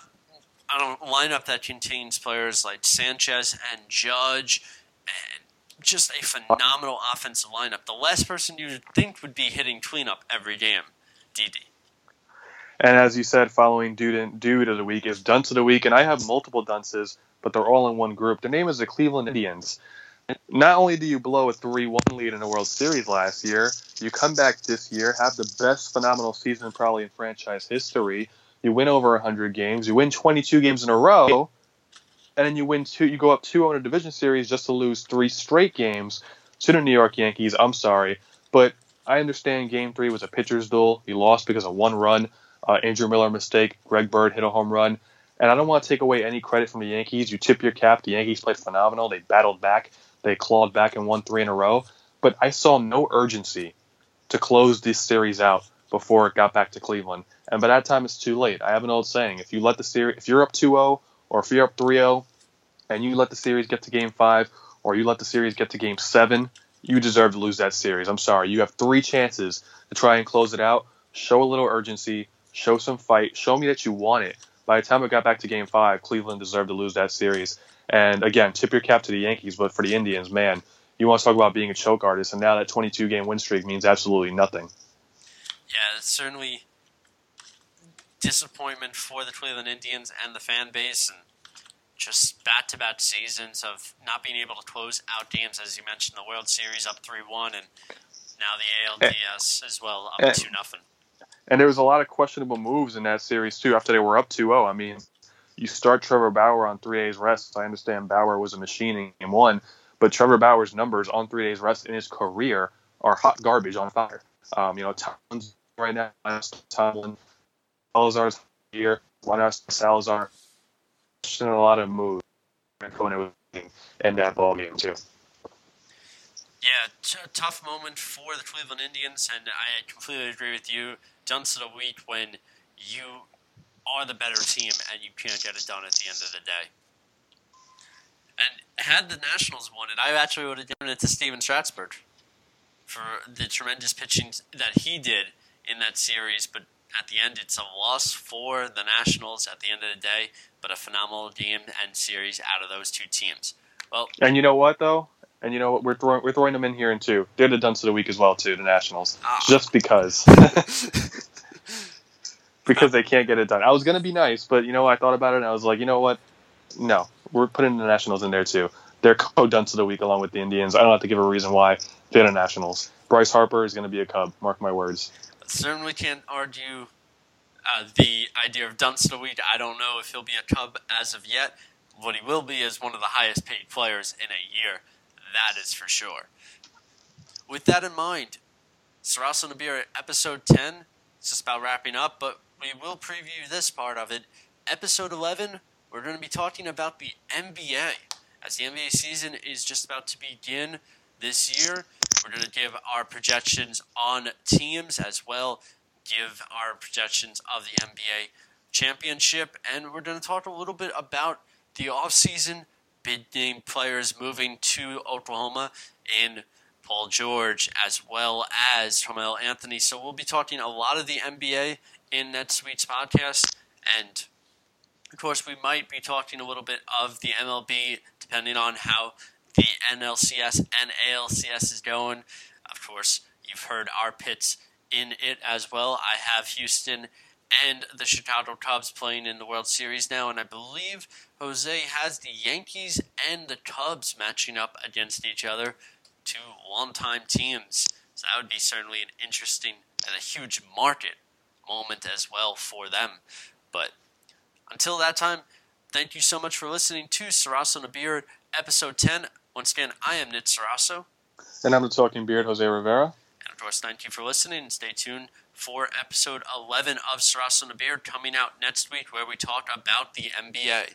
[SPEAKER 1] on a lineup that contains players like Sanchez and Judge, and just a phenomenal offensive lineup. The last person you would think would be hitting cleanup every game, Didi.
[SPEAKER 2] And as you said, following dude, dude of the week is dunce of the week, and I have multiple dunces, but they're all in one group. Their name is the Cleveland Indians. Not only do you blow a 3-1 lead in the World Series last year, you come back this year, have the best phenomenal season probably in franchise history. You win over 100 games, you win 22 games in a row, and then you win two. You go up 2-0 in a division series just to lose three straight games to the New York Yankees. I'm sorry, but I understand Game Three was a pitcher's duel. You lost because of one run uh, Andrew Miller mistake. Greg Bird hit a home run. And I don't want to take away any credit from the Yankees. You tip your cap. The Yankees played phenomenal. They battled back. They clawed back and won three in a row. But I saw no urgency to close this series out before it got back to Cleveland. And by that time, it's too late. I have an old saying: if you let the series, if you're up 2-0 or if you're up 3-0, and you let the series get to Game Five or you let the series get to Game Seven, you deserve to lose that series. I'm sorry. You have three chances to try and close it out. Show a little urgency show some fight, show me that you want it. By the time it got back to game five, Cleveland deserved to lose that series. And again, tip your cap to the Yankees, but for the Indians, man, you want to talk about being a choke artist, and now that 22 game win streak means absolutely nothing.
[SPEAKER 1] Yeah, it's certainly disappointment for the Cleveland Indians and the fan base, and just bat to bat seasons of not being able to close out games, as you mentioned, the World Series up 3 1, and now the ALDS as well up 2 nothing.
[SPEAKER 2] And there was a lot of questionable moves in that series too. After they were up 2-0, I mean, you start Trevor Bauer on three days rest. I understand Bauer was a machine in game one, but Trevor Bauer's numbers on three days rest in his career are hot garbage on fire. Um, you know, Towns right now, Tomlin, Salazar's here, not Salazar, a lot of moves going in that ball game too.
[SPEAKER 1] Yeah, tough moment for the Cleveland Indians, and I completely agree with you. Dunce of the week when you are the better team and you can't get it done at the end of the day. And had the Nationals won it, I actually would have given it to Stephen Strasburg for the tremendous pitching that he did in that series. But at the end, it's a loss for the Nationals at the end of the day, but a phenomenal game and series out of those two teams. Well,
[SPEAKER 2] and you know what though? And you know what? We're throwing we're throwing them in here in two. They're the dunce of the week as well too. The Nationals, ah. just because. because they can't get it done. I was gonna be nice, but you know I thought about it and I was like, you know what? No, we're putting the Nationals in there too. They're co-dunce of the week along with the Indians. I don't have to give a reason why they're the Nationals. Bryce Harper is going to be a Cub. Mark my words.
[SPEAKER 1] Certainly can't argue uh, the idea of week. I don't know if he'll be a Cub as of yet. What he will be is one of the highest paid players in a year. That is for sure. With that in mind, Sarasa Nabir episode 10 is just about wrapping up, but we will preview this part of it. Episode 11, we're going to be talking about the NBA. As the NBA season is just about to begin this year, we're going to give our projections on teams as well, give our projections of the NBA championship, and we're going to talk a little bit about the offseason big name players moving to Oklahoma in Paul George as well as Carmelo Anthony. So we'll be talking a lot of the NBA in NetSuite's podcast, and of course we might be talking a little bit of the MLB depending on how the NLCS and ALCS is going. Of course, you've heard our pits in it as well. I have Houston and the Chicago Cubs playing in the World Series now, and I believe Jose has the Yankees and the Cubs matching up against each other, two longtime teams. So that would be certainly an interesting and a huge market moment as well for them. But until that time, thank you so much for listening to Sarasso and Beard, episode 10. Once again, I am Nit Sarasso.
[SPEAKER 2] And I'm the Talking Beard, Jose Rivera.
[SPEAKER 1] And of course, thank you for listening and stay tuned for episode 11 of Sarasso and the Beard coming out next week where we talk about the NBA.